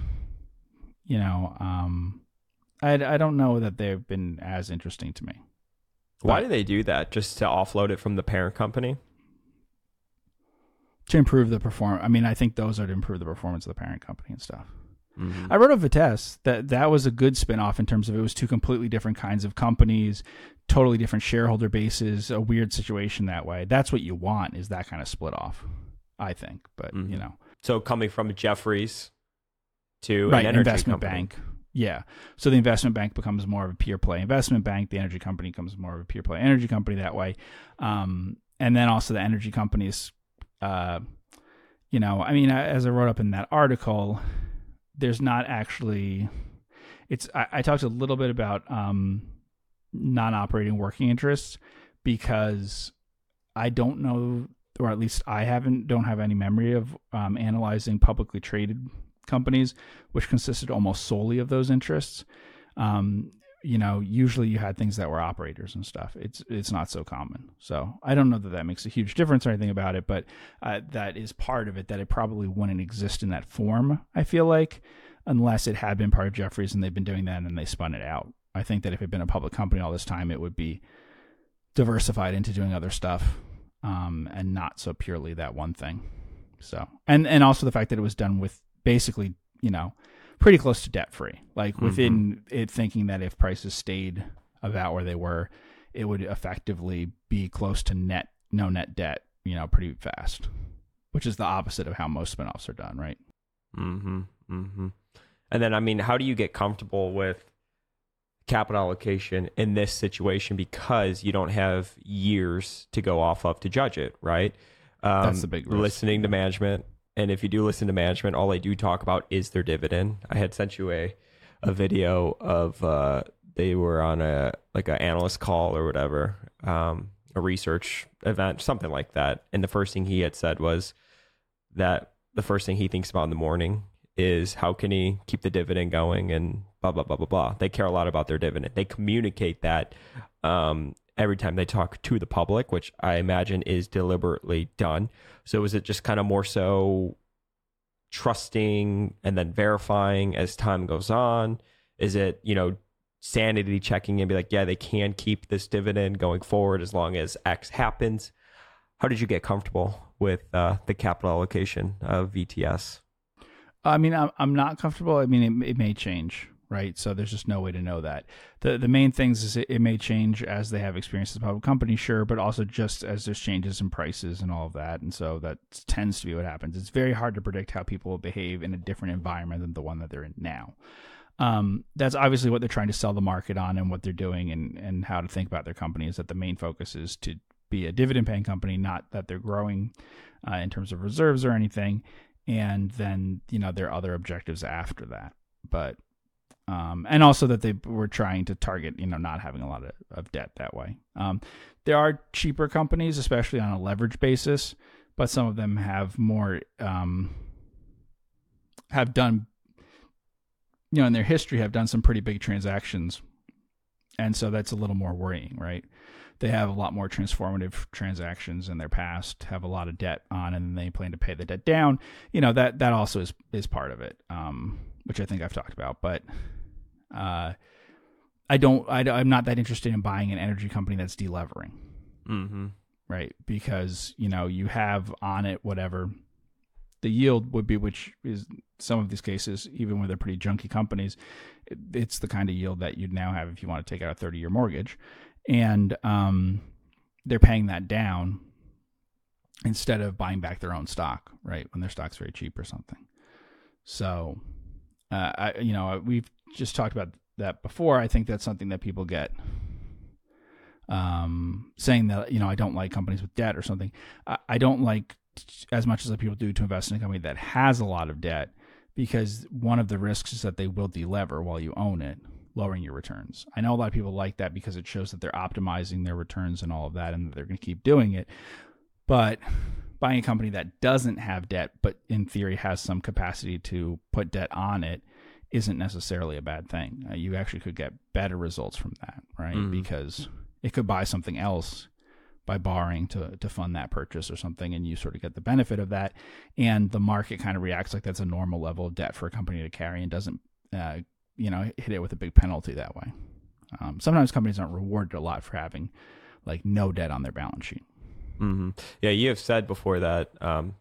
you know, um, I I don't know that they've been as interesting to me. Why do they do that? Just to offload it from the parent company? To improve the perform. I mean, I think those are to improve the performance of the parent company and stuff. Mm-hmm. I wrote of Vitesse that that was a good spinoff in terms of it was two completely different kinds of companies, totally different shareholder bases, a weird situation that way. That's what you want is that kind of split off. I think, but mm-hmm. you know. So coming from Jefferies to right, an investment company. bank. Yeah. So the investment bank becomes more of a pure play investment bank. The energy company becomes more of a pure play energy company that way. Um, and then also the energy companies, uh, you know, I mean, as I wrote up in that article, there's not actually, it's, I, I talked a little bit about um, non operating working interests because I don't know or at least I haven't don't have any memory of um, analyzing publicly traded companies, which consisted almost solely of those interests. Um, you know, usually you had things that were operators and stuff. It's it's not so common. So I don't know that that makes a huge difference or anything about it, but uh, that is part of it. That it probably wouldn't exist in that form. I feel like unless it had been part of Jefferies and they've been doing that and they spun it out. I think that if it had been a public company all this time, it would be diversified into doing other stuff um, and not so purely that one thing. So, and and also the fact that it was done with basically, you know, pretty close to debt free. Like within it thinking that if prices stayed about where they were, it would effectively be close to net no net debt, you know, pretty fast. Which is the opposite of how most spinoffs are done, right? Mm-hmm. Mm-hmm. And then, I mean, how do you get comfortable with capital allocation in this situation because you don't have years to go off of to judge it, right? Um, That's the big risk. listening to management, and if you do listen to management, all they do talk about is their dividend. I had sent you a a video of uh, they were on a like an analyst call or whatever, um, a research event, something like that, and the first thing he had said was that the first thing he thinks about in the morning is how can he keep the dividend going and blah blah blah blah blah. They care a lot about their dividend. They communicate that um, every time they talk to the public, which I imagine is deliberately done. So is it just kind of more so trusting and then verifying as time goes on? Is it you know sanity checking and be like, yeah, they can keep this dividend going forward as long as X happens? How did you get comfortable with uh, the capital allocation of VTS? I mean, I'm I'm not comfortable. I mean, it, it may change, right? So there's just no way to know that. the The main things is it, it may change as they have experience as a public company, sure, but also just as there's changes in prices and all of that, and so that tends to be what happens. It's very hard to predict how people will behave in a different environment than the one that they're in now. Um, that's obviously what they're trying to sell the market on, and what they're doing, and and how to think about their company is that the main focus is to be a dividend paying company, not that they're growing uh, in terms of reserves or anything and then you know there are other objectives after that. But um, and also that they were trying to target you know not having a lot of, of debt that way. Um, there are cheaper companies especially on a leverage basis but some of them have more um, have done you know in their history have done some pretty big transactions. And so that's a little more worrying right they have a lot more transformative transactions in their past, have a lot of debt on, and then they plan to pay the debt down. You know that that also is is part of it, um, which I think I've talked about. But uh, I don't, I, I'm not that interested in buying an energy company that's delevering, Mm-hmm. right? Because you know you have on it whatever the yield would be, which is some of these cases, even when they're pretty junky companies, it's the kind of yield that you'd now have if you want to take out a 30 year mortgage and um, they're paying that down instead of buying back their own stock, right? When their stock's very cheap or something. So, uh, I, you know, we've just talked about that before. I think that's something that people get um, saying that you know I don't like companies with debt or something. I, I don't like as much as the people do to invest in a company that has a lot of debt because one of the risks is that they will delever while you own it lowering your returns. I know a lot of people like that because it shows that they're optimizing their returns and all of that and that they're going to keep doing it. But buying a company that doesn't have debt, but in theory has some capacity to put debt on it, isn't necessarily a bad thing. Uh, you actually could get better results from that, right? Mhm. Because it could buy something else by borrowing to to fund that purchase or something, and you sort of get the benefit of that. And the market kind of reacts like that's a normal level of debt for a company to carry and doesn't uh, you know hit it with a big penalty that way. Um, sometimes companies aren't rewarded a lot for having like no debt on their balance sheet. Mm-hmm. Yeah, you have said before that um,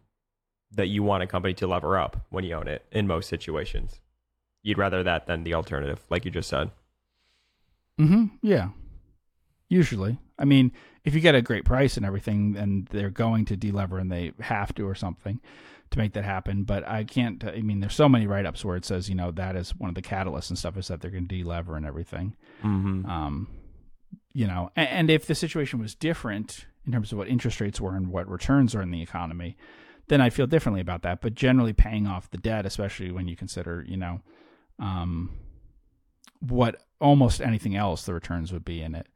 that you want a company to lever up when you own it in most situations. You'd rather that than the alternative, like you just said. Mm-hmm. Yeah. Usually, I mean, if you get a great price and everything, and they're going to delever and they have to or something to make that happen. But I can't. I mean, there's so many write ups where it says, you know, that is one of the catalysts and stuff is that they're going to delever and everything. Mm-hmm. Um, you know, and, and if the situation was different in terms of what interest rates were and what returns are in the economy, then I feel differently about that. But generally, paying off the debt, especially when you consider, you know, um, what almost anything else the returns would be in it,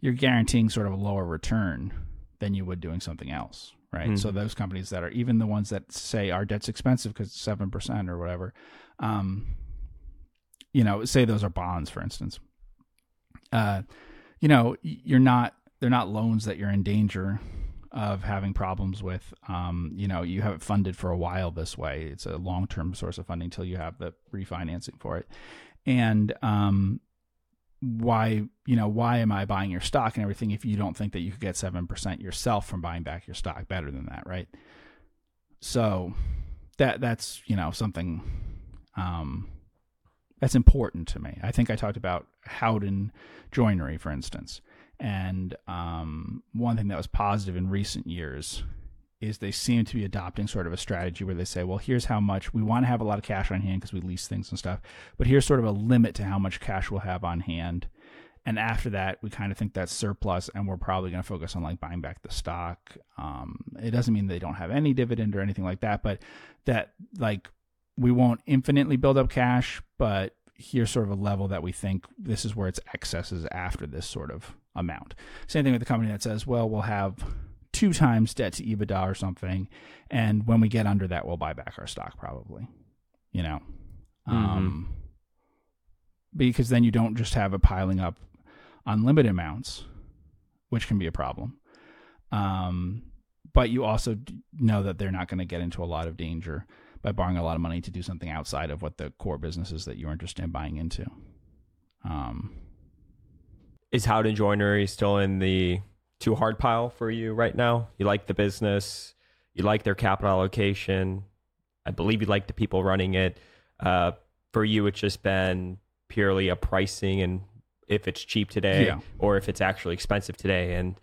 you're guaranteeing sort of a lower return than you would doing something else, right? So Mhm. those companies that are even the ones that say our debt's expensive because it's seven percent or whatever, um, you know, say those are bonds, for instance. Uh, you know, you're not they're not loans that you're in danger of having problems with. Um, you know, you have it funded for a while this way. It's a long term source of funding until you have the refinancing for it. And um, why, you know, why am I buying your stock and everything if you don't think that you could get seven percent yourself from buying back your stock better than that, right? So that that's you know something um, That's important to me. I think I talked about Howden Joinery, for instance. And um, one thing that was positive in recent years is they seem to be adopting sort of a strategy where they say, well, here's how much we want to have a lot of cash on hand because we lease things and stuff, but here's sort of a limit to how much cash we'll have on hand. And after that, we kind of think that's surplus, and we're probably going to focus on like buying back the stock. Um, it doesn't mean they don't have any dividend or anything like that, but that like we won't infinitely build up cash, but here's sort of a level that we think this is where its excess is after this sort of amount. Same thing with the company that says, well, we'll have two times debt to EBITDA or something, and when we get under that, we'll buy back our stock probably. You know, Mhm. um, because then you don't just have it piling up unlimited amounts, which can be a problem. Um, but you also know that they're not going to get into a lot of danger by borrowing a lot of money to do something outside of what the core business is that you're interested in buying into. Um, Is Howden Joinery still in the too hard pile for you right now? You like the business, you like their capital allocation. I believe you like the people running it. Uh, for you, it's just been purely a pricing and if it's cheap today Yeah. or if it's actually expensive today, and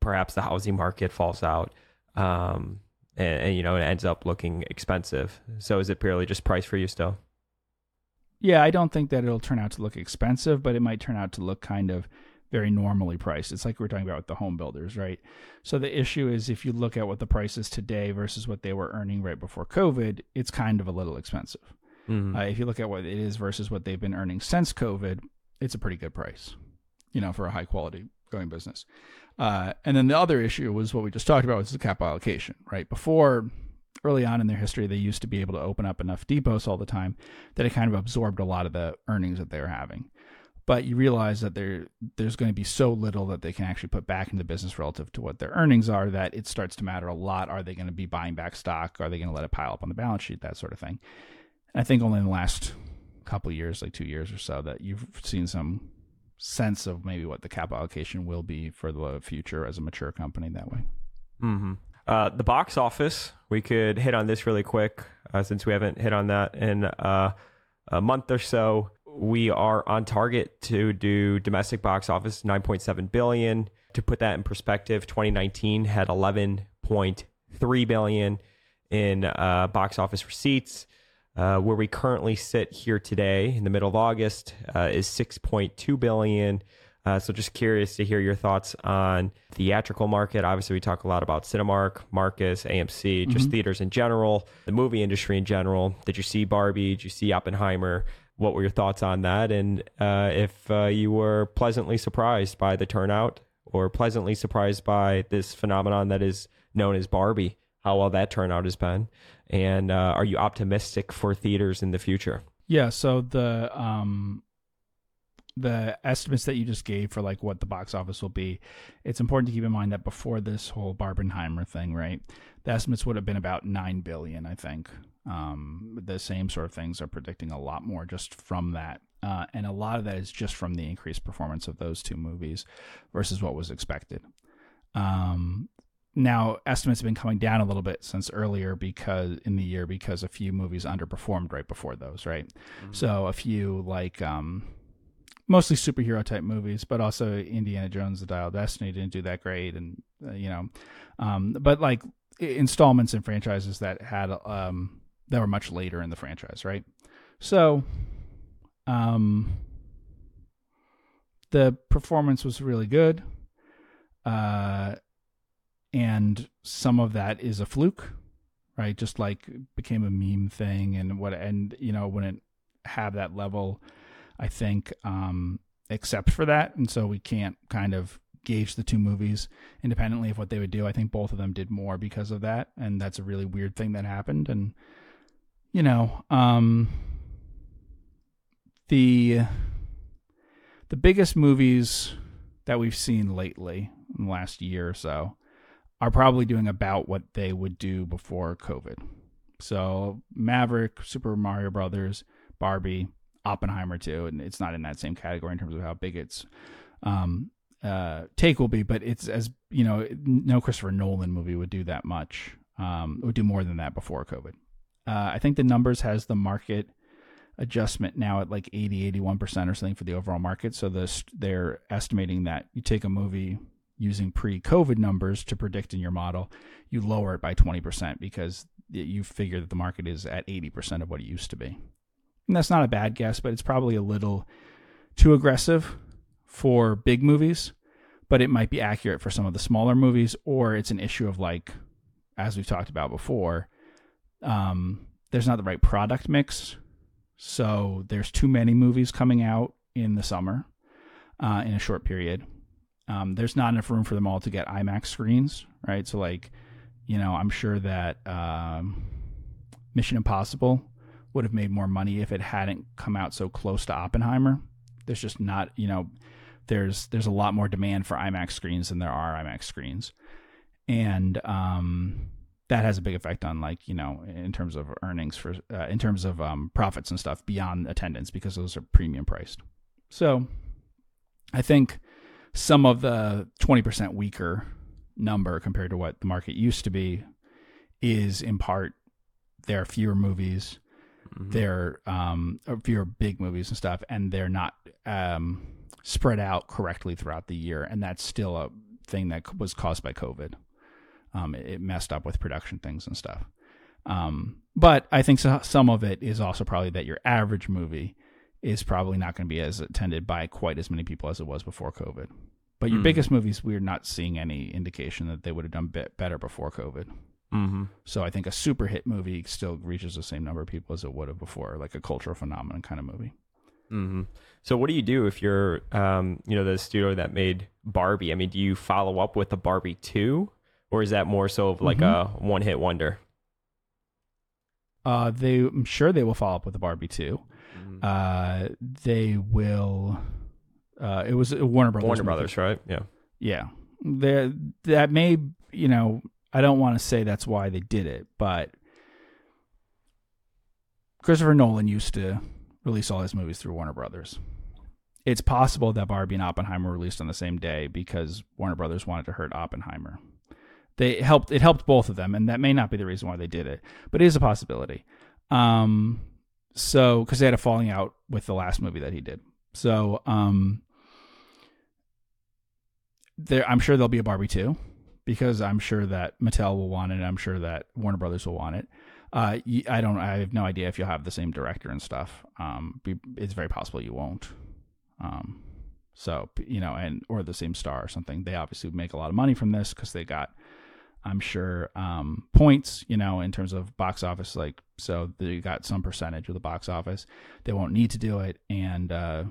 perhaps the housing market falls out, um, and, and you know it ends up looking expensive. So is it purely just price for you still? Yeah, I don't think that it'll turn out to look expensive, but it might turn out to look kind of very normally priced. It's like we are talking about with the home builders, right? So the issue is if you look at what the price is today versus what they were earning right before COVID, it's kind of a little expensive. Mhm. Uh, if you look at what it is versus what they've been earning since COVID, it's a pretty good price, you know, for a high quality going business. Uh, and then the other issue was what we just talked about was the capital allocation, right? Before, early on in their history, they used to be able to open up enough depots all the time that it kind of absorbed a lot of the earnings that they were having. But you realize that there there's going to be so little that they can actually put back into the business relative to what their earnings are that it starts to matter a lot. Are they going to be buying back stock? Are they going to let it pile up on the balance sheet? That sort of thing. And I think only in the last couple years, like two years or so, that you've seen some sense of maybe what the capital allocation will be for the future as a mature company that way. hmm Uh, the box office, we could hit on this really quick uh, since we haven't hit on that in uh, a month or so. We are on target to do domestic box office 9.7 billion. To put that in perspective, 2019 had 11.3 billion in uh, box office receipts. Uh, where we currently sit here today in the middle of August uh, is 6.2 billion. Uh, so just curious to hear your thoughts on theatrical market. Obviously, we talk a lot about Cinemark, Marcus, AMC, just theaters in general, the movie industry in general. Did you see Barbie? Did you see Oppenheimer? What were your thoughts on that? And uh, if uh, you were pleasantly surprised by the turnout or pleasantly surprised by this phenomenon that is known as Barbie, how well that turnout has been. And uh, are you optimistic for theaters in the future? Yeah, so the um the estimates that you just gave for like what the box office will be, it's important to keep in mind that before this whole Barbenheimer thing, right? The estimates would have been about 9 billion, I think. Um the same sort of things are predicting a lot more just from that. Uh, and a lot of that is just from the increased performance of those two movies versus what was expected. Um, now estimates have been coming down a little bit since earlier because in the year because a few movies underperformed right before those, right? So a few like um, mostly superhero type movies, but also Indiana Jones: The Dial of Destiny didn't do that great, and uh, you know, um, but like installments and franchises that had um, that were much later in the franchise, right? So, um, the performance was really good, uh, and some of that is a fluke, right? Just like became a meme thing, and what and you know wouldn't have that level, I think, um, except for that, and so we can't kind of gauge the two movies independently of what they would do. I think both of them did more because of that, and that's a really weird thing that happened. And you know, um, the the biggest movies that we've seen lately in the last year or so are probably doing about what they would do before COVID. So Maverick, Super Mario Brothers, Barbie, Oppenheimer too, and it's not in that same category in terms of how big its um, uh, take will be, but it's as you know, no Christopher Nolan movie would do that much. Um, would do more than that before COVID. Uh, I think the numbers has the market adjustment now at like 80, 81% or something for the overall market. So they're estimating that you take a movie using pre COVID numbers to predict in your model, you lower it by 20% because you figure that the market is at 80% of what it used to be. And that's not a bad guess, but it's probably a little too aggressive for big movies, but it might be accurate for some of the smaller movies, or it's an issue of like, as we've talked about before, um, there's not the right product mix. So there's too many movies coming out in the summer uh, in a short period. Um, there's not enough room for them all to get IMAX screens, right? So like, you know, I'm sure that um, Mission Impossible would have made more money if it hadn't come out so close to Oppenheimer. There's just not, you know, there's there's a lot more demand for IMAX screens than there are IMAX screens, and um, that has a big effect on like you know in terms of earnings for uh, in terms of um, profits and stuff beyond attendance because those are premium priced. So, I think some of the twenty percent weaker number compared to what the market used to be is in part there are fewer movies mm-hmm. there um fewer big movies and stuff and they're not um spread out correctly throughout the year and that's still a thing that was caused by covid um it, it messed up with production things and stuff um but i think so, some of it is also probably that your average movie is probably not going to be as attended by quite as many people as it was before covid but your mm. biggest movies, we're not seeing any indication that they would have done bit better before COVID. Mm-hmm. So I think a super hit movie still reaches the same number of people as it would have before, like a cultural phenomenon kind of movie. Mm-hmm. So what do you do if you're, um, you know, the studio that made Barbie? I mean, do you follow up with the Barbie two, or is that more so of like mm-hmm. a one hit wonder? Uh, they, I'm sure they will follow up with the Barbie two. mm-hmm. Uh, they will uh, it was Warner Brothers. Warner Brothers, right? Yeah. Yeah. There, that may, you know, I don't want to say that's why they did it, but Christopher Nolan used to release all his movies through Warner Brothers. It's possible that Barbie and Oppenheimer were released on the same day because Warner Brothers wanted to hurt Oppenheimer. They helped. It helped both of them, and that may not be the reason why they did it, but it is a possibility. Um, so because they had a falling out with the last movie that he did. So, um, there I'm sure there'll be a Barbie two because I'm sure that Mattel will want it. And I'm sure that Warner Brothers will want it. Uh, I don't. I have no idea if you'll have the same director and stuff. Um, it's very possible you won't. Um, so you know, and or the same star or something. They obviously make a lot of money from this because they got, I'm sure, um, points. You know, in terms of box office, like so they got some percentage of the box office. They won't need to do it, and uh,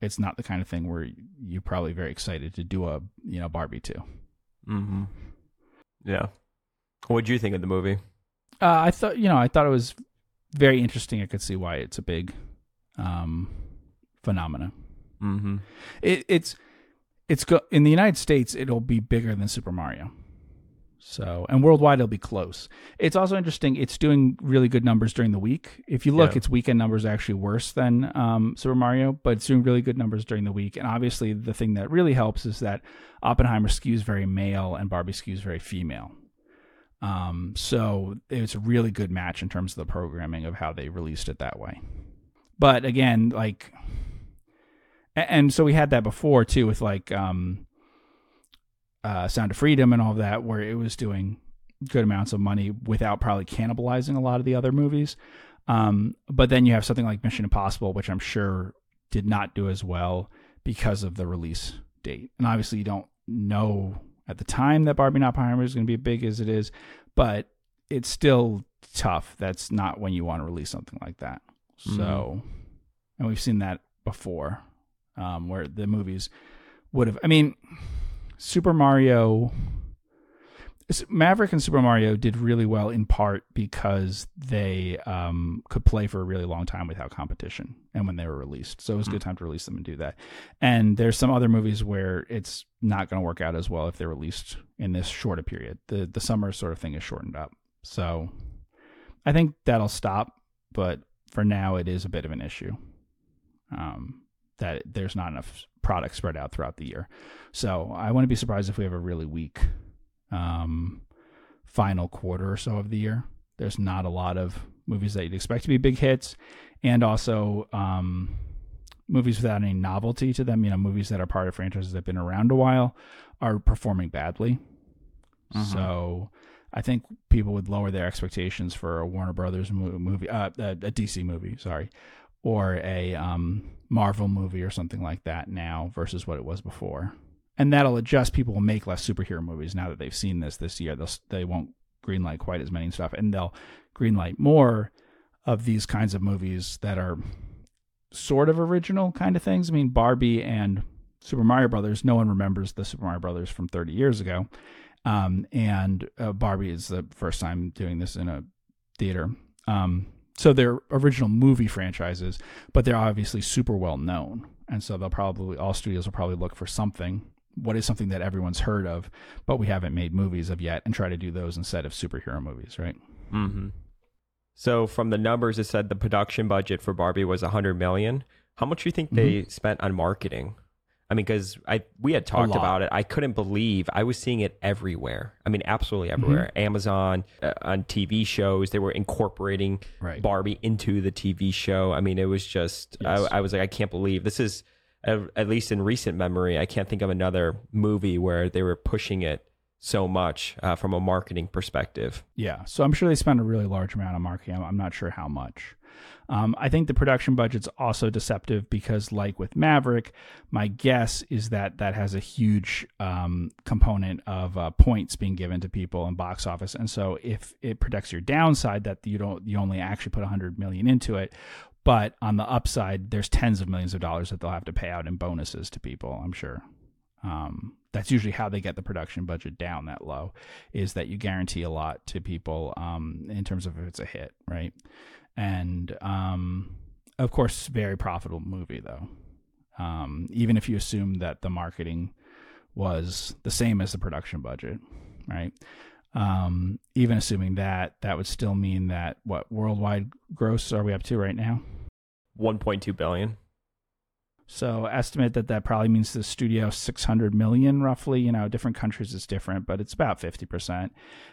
it's not the kind of thing where you're probably very excited to do a you know Barbie two. Mm-hmm. Yeah. What did you think of the movie? Uh, I thought you know I thought it was very interesting. I could see why it's a big um, phenomenon. Mm-hmm. It, it's it's go- in the United States. It'll be bigger than Super Mario. So, and worldwide, it'll be close. It's also interesting. It's doing really good numbers during the week. If you look, yeah. its weekend numbers are actually worse than um, Super Mario, but it's doing really good numbers during the week. And obviously, the thing that really helps is that Oppenheimer skews very male and Barbie skews very female. Um, so it's a really good match in terms of the programming of how they released it that way. But again, like, and so we had that before too with like, um, uh, Sound of Freedom and all of that, where it was doing good amounts of money without probably cannibalizing a lot of the other movies. Um, but then you have something like Mission Impossible, which I'm sure did not do as well because of the release date. And obviously, you don't know at the time that Barbie and Oppenheimer is going to be as big as it is, but it's still tough. That's not when you want to release something like that. Mm-hmm. So, and we've seen that before, um, where the movies would have. I mean, Super Mario Maverick and Super Mario did really well in part because they um, could play for a really long time without competition and when they were released. So it was a good hmm. time to release them and do that. And there's some other movies where it's not going to work out as well if they're released in this shorter period. The the summer sort of thing is shortened up. So I think that'll stop, but for now it is a bit of an issue. Um, that there's not enough product spread out throughout the year. So I wouldn't be surprised if we have a really weak um, final quarter or so of the year. There's not a lot of movies that you'd expect to be big hits, and also um, movies without any novelty to them. You know, movies that are part of franchises that have been around a while are performing badly. Mm-hmm. So I think people would lower their expectations for a Warner Brothers movie, uh, a DC movie, sorry, or a um, Marvel movie or something like that now versus what it was before. And that'll adjust. People will make less superhero movies now that they've seen this this year. They'll they won't greenlight quite as many stuff, and they'll greenlight more of these kinds of movies that are sort of original kind of things. I mean, Barbie and Super Mario Brothers. No one remembers the Super Mario Brothers from 30 years ago, um, and uh, Barbie is the first time doing this in a theater. Um, so they're original movie franchises, but they're obviously super well known, and so they'll probably all studios will probably look for something. What is something that everyone's heard of, but we haven't made movies of yet, and try to do those instead of superhero movies, right? Mm-hmm. So from the numbers, it said the production budget for Barbie was 100 million. How much do you think they spent on marketing? I mean, because I we had talked about it. I couldn't believe I was seeing it everywhere. I mean, absolutely everywhere. Amazon, uh, on TV shows, they were incorporating Right. Barbie into the TV show. I mean, it was just Yes. I, I was like, I can't believe this is at least in recent memory. I can't think of another movie where they were pushing it so much uh, from a marketing perspective. Yeah, so I'm sure they spend a really large amount on marketing. I'm- I'm not sure how much. Um, I think the production budget's also deceptive because, like with Maverick, my guess is that that has a huge um, component of uh, points being given to people in box office, and so if it protects your downside that you don't, you only actually put 100 million into it, but on the upside, there's tens of millions of dollars that they'll have to pay out in bonuses to people. I'm sure. Um, that's usually how they get the production budget down that low, is that you guarantee a lot to people um, in terms of if it's a hit, right? And um, of course, very profitable movie though. Um, even if you assume that the marketing was the same as the production budget, right? Um, even assuming that, that would still mean that what worldwide gross are we up to right now? 1.2 billion. So estimate that that probably means the studio 600 million roughly, you know, different countries is different, but it's about 50%.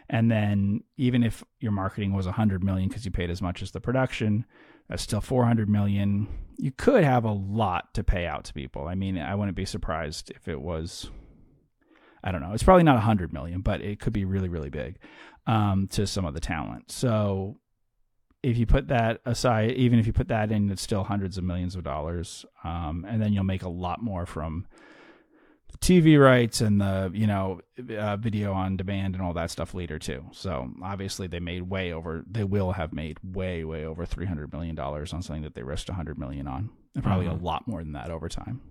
And then even if your marketing was 100 million cuz you paid as much as the production, that's still 400 million. You could have a lot to pay out to people. I mean, I wouldn't be surprised if it was I don't know. It's probably not 100 million, but it could be really really big um, to some of the talent. So if you put that aside, even if you put that in, it's still hundreds of millions of dollars, um, and then you'll make a lot more from the TV rights and the you know uh, video on demand and all that stuff later too. So obviously they made way over. They will have made way way over three hundred million dollars on something that they risked hundred million on, and probably Mhm. a lot more than that over time.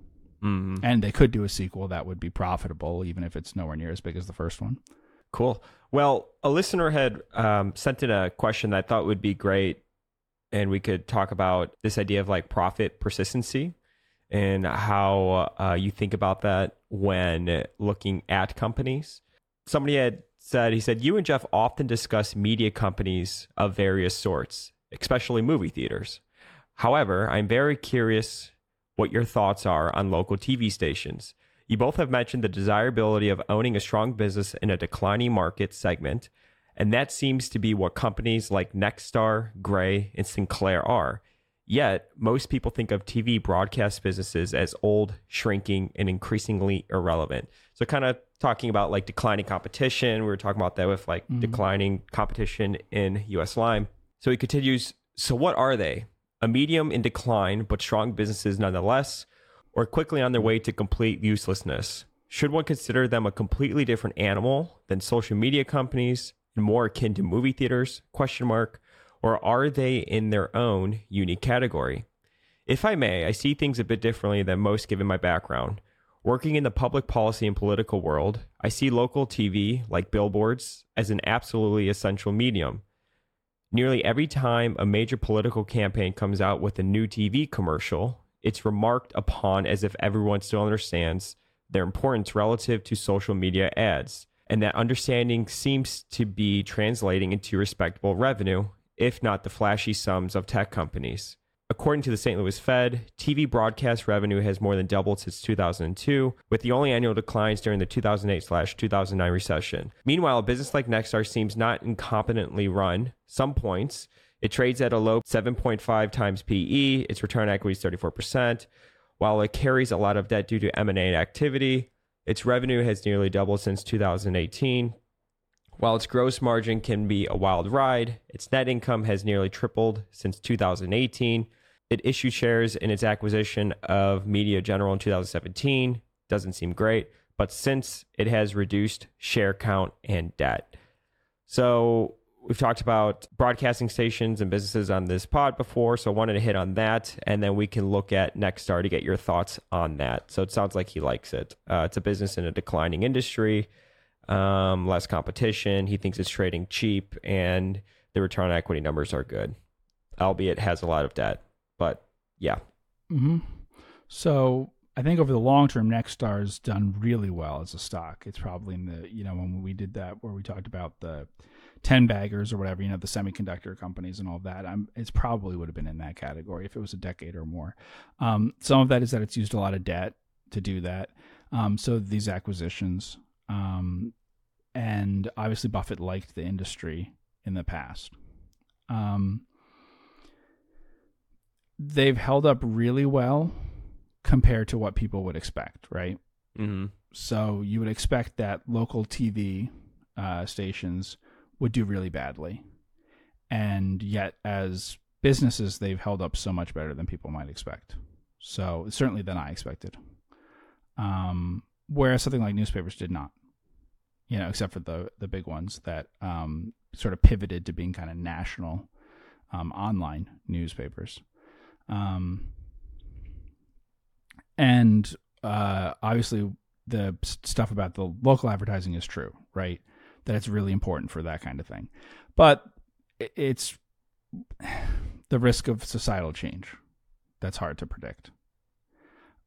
Mm-hmm. And they could do a sequel that would be profitable, even if it's nowhere near as big as the first one. Cool. Well, a listener had um, sent in a question that I thought would be great, and we could talk about this idea of like profit persistency and how uh, you think about that when looking at companies. Somebody had said, he said, You and Jeff often discuss media companies of various sorts, especially movie theaters. However, I'm very curious what your thoughts are on local TV stations. You both have mentioned the desirability of owning a strong business in a declining market segment, and that seems to be what companies like Nexstar, Gray, and Sinclair are. Yet, most people think of TV broadcast businesses as old, shrinking, and increasingly irrelevant. So, kind of talking about like declining competition. We were talking about that with like mm-hmm. declining competition in US Lime. So, he continues So, what are they? A medium in decline, but strong businesses nonetheless, or quickly on their way to complete uselessness? Should one consider them a completely different animal than social media companies and more akin to movie theaters? Question mark. Or are they in their own unique category? If I may, I see things a bit differently than most given my background. Working in the public policy and political world, I see local TV, like billboards, as an absolutely essential medium. Nearly every time a major political campaign comes out with a new TV commercial, it's remarked upon as if everyone still understands their importance relative to social media ads, and that understanding seems to be translating into respectable revenue, if not the flashy sums of tech companies. According to the St. Louis Fed, TV broadcast revenue has more than doubled since 2002, with the only annual declines during the 2008-2009 recession. Meanwhile, a business like Nexstar seems not incompetently run. Some points, It trades at a low 7.5 times PE. Its return on equity is 34%. While it carries a lot of debt due to M&A activity, its revenue has nearly doubled since 2018. While its gross margin can be a wild ride, its net income has nearly tripled since 2018. It issued shares in its acquisition of Media General in 2017. Doesn't seem great, but since it has reduced share count and debt. So we've talked about broadcasting stations and businesses on this pod before, so I wanted to hit on that, and then we can look at Nexstar to get your thoughts on that. So it sounds like he likes it. Uh, it's a business in a declining industry, um, less competition. He thinks it's trading cheap, and the return on equity numbers are good, albeit has a lot of debt. But yeah, Mm-hmm. So I think over the long term, Nexstar's done really well as a stock. It's probably in the you know when we did that where we talked about the ten baggers or whatever, you know, the semiconductor companies and all that. I'm it's probably would have been in that category if it was a decade or more. Um, some of that is that it's used a lot of debt to do that. Um, so these acquisitions, um, and obviously Buffett liked the industry in the past. Um, they've held up really well compared to what people would expect, right? mm-hmm. So you would expect that local TV uh, stations would do really badly, and yet as businesses, they've held up so much better than people might expect. So certainly than I expected. Um, whereas something like newspapers did not, you know, except for the the big ones that um, sort of pivoted to being kind of national um, online newspapers. Um, and uh, obviously, the stuff about the local advertising is true, right? That it's really important for that kind of thing. But it's the risk of societal change that's hard to predict.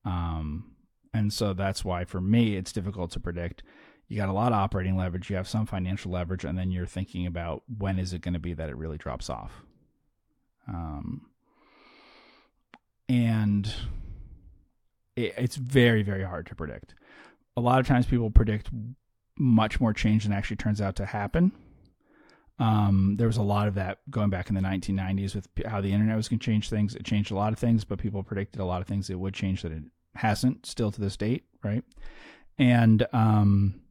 Um, and so that's why for me, it's difficult to predict. You got a lot of operating leverage, you have some financial leverage, and then you're thinking about when is it going to be that it really drops off. Um, and it, it's very very hard to predict a lot of times people predict much more change than actually turns out to happen. Um, there was a lot of that going back in the 1990s with how the internet was going to change things. It changed a lot of things but people predicted a lot of things it would change that it hasn't still to this date right? And um,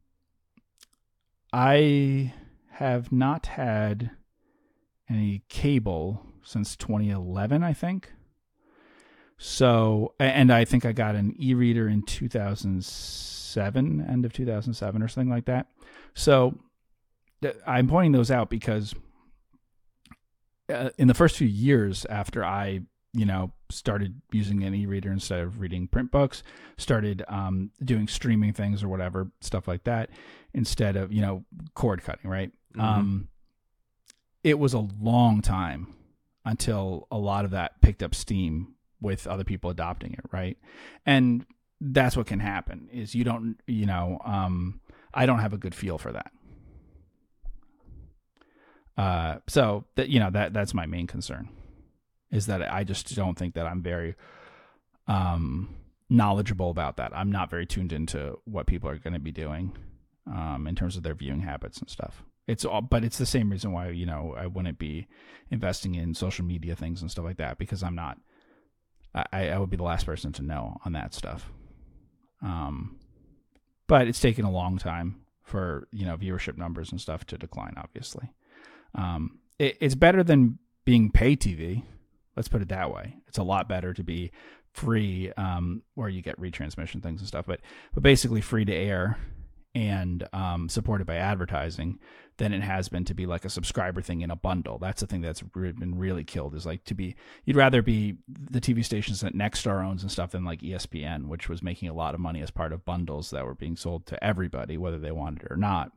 i have not had any cable since 2011 i think so, and I think I got an e-reader in 2007, end of 2007 or something like that. So, I'm pointing those out because uh, in the first few years after I, you know, started using an e-reader instead of reading print books, started um, doing streaming things or whatever stuff like that instead of you know cord cutting, right? Mhm. Um, it was a long time until a lot of that picked up steam with other people adopting it, right? And that's what can happen is you don't, you know, um, I don't have a good feel for that. Uh, so that you know that that's my main concern is that I just don't think that I'm very um knowledgeable about that. I'm not very tuned into what people are going to be doing um in terms of their viewing habits and stuff. It's all but it's the same reason why, you know, I wouldn't be investing in social media things and stuff like that because I'm not I, I would be the last person to know on that stuff. Um, but it's taken a long time for you know viewership numbers and stuff to decline. Obviously, um, it, it's better than being pay TV. Let's put it that way. It's a lot better to be free, um, where you get retransmission things and stuff. But but basically free to air and um, supported by advertising than it has been to be like a subscriber thing in a bundle. That's the thing that's been really killed is like to be, you'd rather be the TV stations that Nexstar owns and stuff than like ESPN, which was making a lot of money as part of bundles that were being sold to everybody, whether they wanted it or not,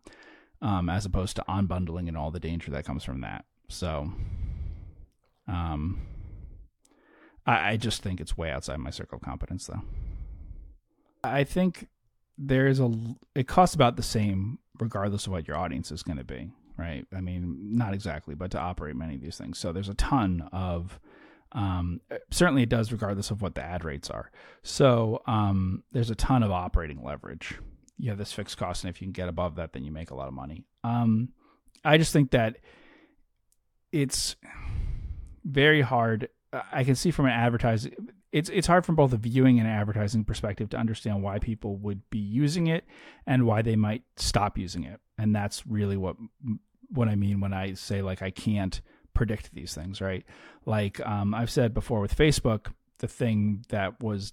um, as opposed to unbundling and all the danger that comes from that. So, um, I, I just think it's way outside my circle of competence, though. I think there is a, it costs about the same regardless of what your audience is going to be, right? I mean, not exactly, but to operate many of these things. So there's a ton of, um, certainly it does regardless of what the ad rates are. So um, there's a ton of operating leverage. You have this fixed cost, and if you can get above that, then you make a lot of money. Um, I just think that it's very hard. I can see from an advertising, it's it's hard from both a viewing and advertising perspective to understand why people would be using it and why they might stop using it. And that's really what what I mean when I say like I can't predict these things, right? Like um, I've said before with Facebook, the thing that was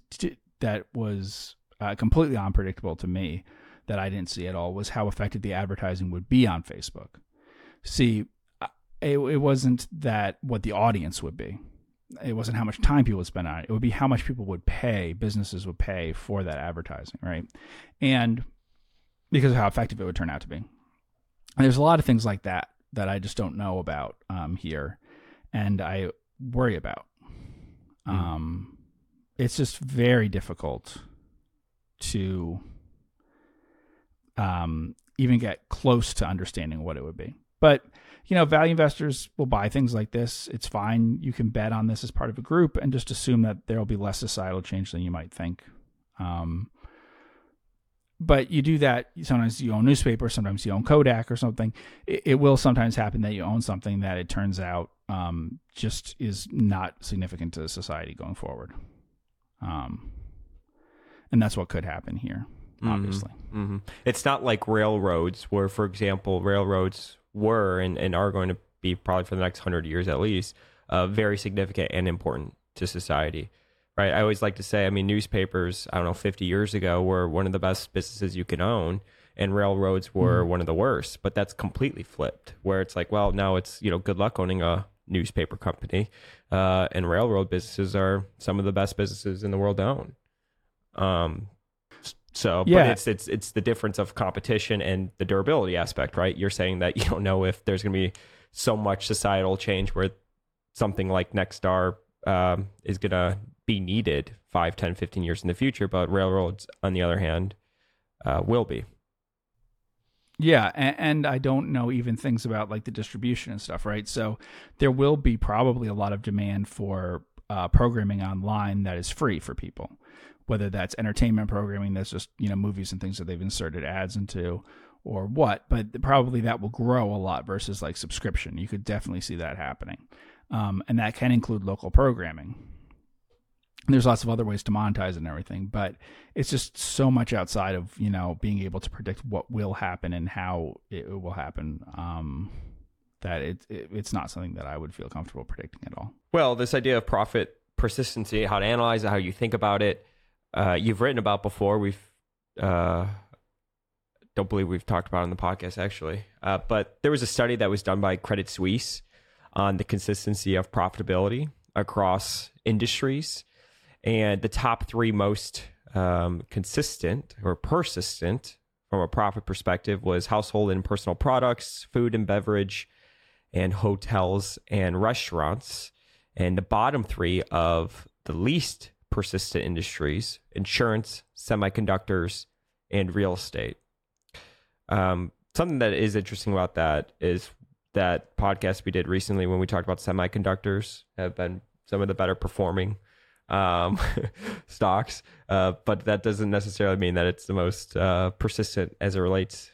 that was uh, completely unpredictable to me that I didn't see at all was how effective the advertising would be on Facebook. See, it, it wasn't that what the audience would be. It wasn't how much time people would spend on it. It would be how much people would pay, businesses would pay for that advertising, right? And because of how effective it would turn out to be. And there's a lot of things like that that I just don't know about um, here, and I worry about. Mm. Um, it's just very difficult to um, even get close to understanding what it would be. But you know, value investors will buy things like this. It's fine. You can bet on this as part of a group and just assume that there will be less societal change than you might think. Um, but you do that sometimes you own newspaper sometimes you own kodak or something it, it, will sometimes happen that you own something that it turns out um, just is not significant to society going forward um, and that's what could happen here mm-hmm. obviously mm-hmm. Mm-hmm. it's not like railroads where for example railroads were and, and are going to be probably for the next 100 years at least uh, very significant and important to society right? I always like to say, I mean, newspapers, I don't know, 50 years ago were one of the best businesses you can own, and railroads were mm one of the worst. But that's completely flipped, where it's like, well, now it's, you know, good luck owning a newspaper company. Uh, and railroad businesses are some of the best businesses in the world to own. Um, so, yeah. but it's it's it's the difference of competition and the durability aspect, right? You're saying that you don't know if there's going to be so much societal change where something like Nexstar um, is going to be needed 5, 10, 15 years in the future, but railroads, on the other hand, uh, will be. Yeah, and, and, I don't know even things about like the distribution and stuff, right? So there will be probably a lot of demand for uh, programming online that is free for people, whether that's entertainment programming that's just you know movies and things that they've inserted ads into, or what. But probably that will grow a lot versus like subscription. You could definitely see that happening, um, and that can include local programming there's lots of other ways to monetize and everything, but it's just so much outside of you know being able to predict what will happen and how it will happen um, that it, it, it's not something that I would feel comfortable predicting at all. Well, this idea of profit persistency, how to analyze it, how you think about it, uh, you've written about before. We've uh, don't believe we've talked about on the podcast actually, uh, but there was a study that was done by Credit Suisse on the consistency of profitability across industries and the top three most um, consistent or persistent from a profit perspective was household and personal products, food and beverage, and hotels and restaurants. And the bottom three of the least persistent industries insurance, semiconductors, and real estate. Um, something that is interesting about that is that podcast we did recently when we talked about semiconductors have been some of the better performing um, stocks, uh, but that doesn't necessarily mean that it's the most uh, persistent as it relates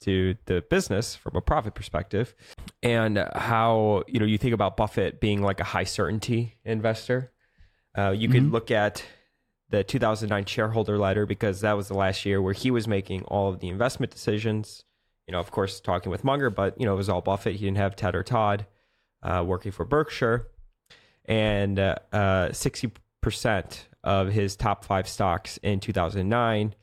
to the business from a profit perspective. And how you know you think about Buffett being like a high certainty investor. Uh, you mm-hmm. could look at the 2009 shareholder letter because that was the last year where he was making all of the investment decisions. You know, of course, talking with Munger, but you know, it was all Buffett. He didn't have Ted or Todd uh, working for Berkshire, and uh, uh, 60 percent of his top five stocks in 2009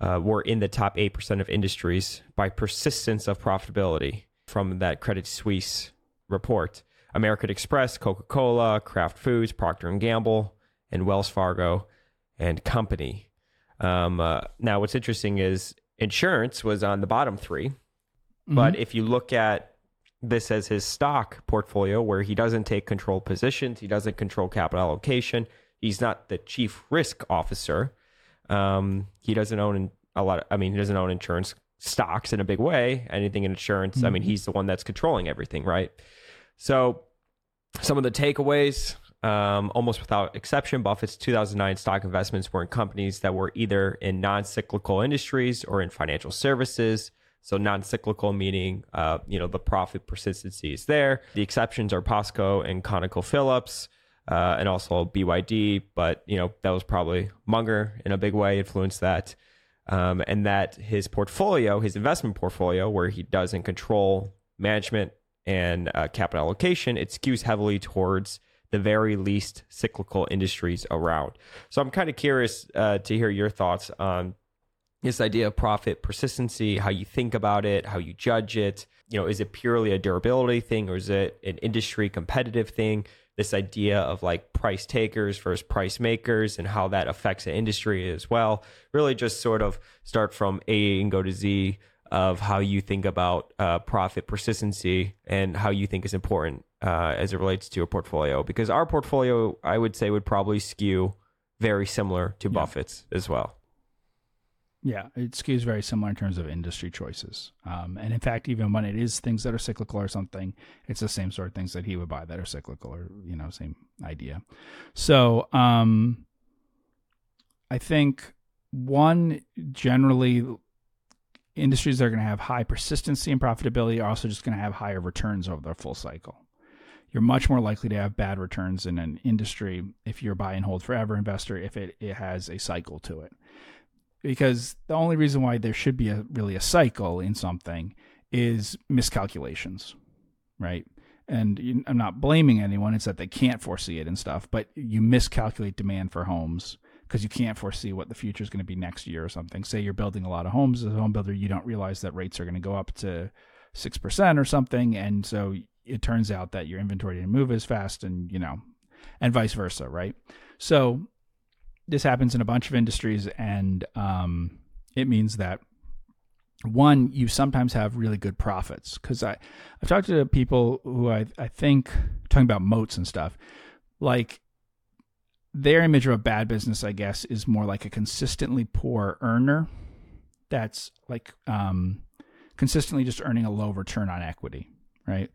uh, were in the top 8% of industries by persistence of profitability from that Credit Suisse report. American Express, Coca-Cola, Kraft Foods, Procter & Gamble, and Wells Fargo and Company. Um, uh, now, what's interesting is insurance was on the bottom 3 mm-hmm. But if you look at this as his stock portfolio, where he doesn't take control positions, he doesn't control capital allocation, he's not the chief risk officer. Um, he doesn't own a lot. Of, I mean, he doesn't own insurance stocks in a big way. Anything in insurance. Mm-hmm. I mean, mm-hmm. he's the one that's controlling everything, right? So, some of the takeaways, um, almost without exception, Buffett's 2009 stock investments were in companies that were either in non-cyclical industries or in financial services, So non-cyclical meaning, uh, you know, the profit persistency is there. The exceptions are POSCO and ConocoPhillips, uh, and also BYD. But you know, that was probably Munger in a big way influenced that, um, and that his portfolio, his investment portfolio, where he doesn't control management and uh, capital allocation, it skews heavily towards the very least cyclical industries around. So I'm kind of curious uh, to hear your thoughts on this idea of profit persistency, how you think about it, how you judge it. You know, is it purely a durability thing or is it an industry competitive thing? This idea of like price takers versus price makers and how that affects the industry as well. Really just sort of start from A and go to Z of how you think about uh, profit persistency and how you think is important uh, as it relates to your portfolio. Because our portfolio, I would say, would probably skew very similar to yeah. Buffett's as well. Yeah, it skews very similar in terms of industry choices. Um, and in fact, even when it is things that are cyclical or something, it's the same sort of things that he would buy that are cyclical or, you know, same idea. So um, I think one, generally, industries that are going to have high persistency and profitability are also just going to have higher returns over their full cycle. You're much more likely to have bad returns in an industry if you're a buy and hold forever investor if it, it has a cycle to it because the only reason why there should be a really a cycle in something is miscalculations, right? And I'm not blaming anyone; it's that they can't foresee it and stuff. But you miscalculate demand for homes because you can't foresee what the future is going to be next year or something. Say you're building a lot of homes as a home builder, you don't realize that rates are going to go up to six percent or something, and so it turns out that your inventory didn't move as fast, and you know, and vice versa, right? So this happens in a bunch of industries, and um, it means that one, you sometimes have really good profits because I I've talked to people who I I think talking about moats and stuff, like their image of a bad business, I guess, is more like a consistently poor earner that's like um, consistently just earning a low return on equity, right?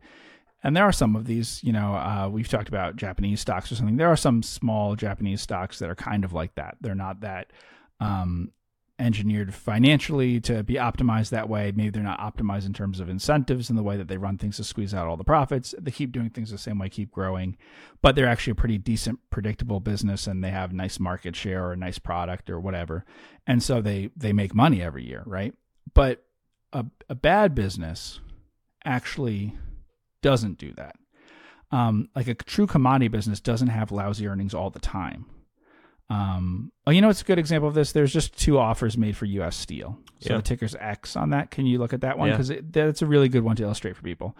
and there are some of these you know uh, we've talked about japanese stocks or something there are some small japanese stocks that are kind of like that they're not that um, engineered financially to be optimized that way maybe they're not optimized in terms of incentives and the way that they run things to squeeze out all the profits they keep doing things the same way keep growing but they're actually a pretty decent predictable business and they have nice market share or a nice product or whatever and so they they make money every year right but a, a bad business actually doesn't do that. Um, like a true commodity business doesn't have lousy earnings all the time. Um, oh, you know, it's a good example of this. There's just two offers made for U.S. Steel. So yeah. the ticker's X on that. Can you look at that one? Because yeah. that's a really good one to illustrate for people.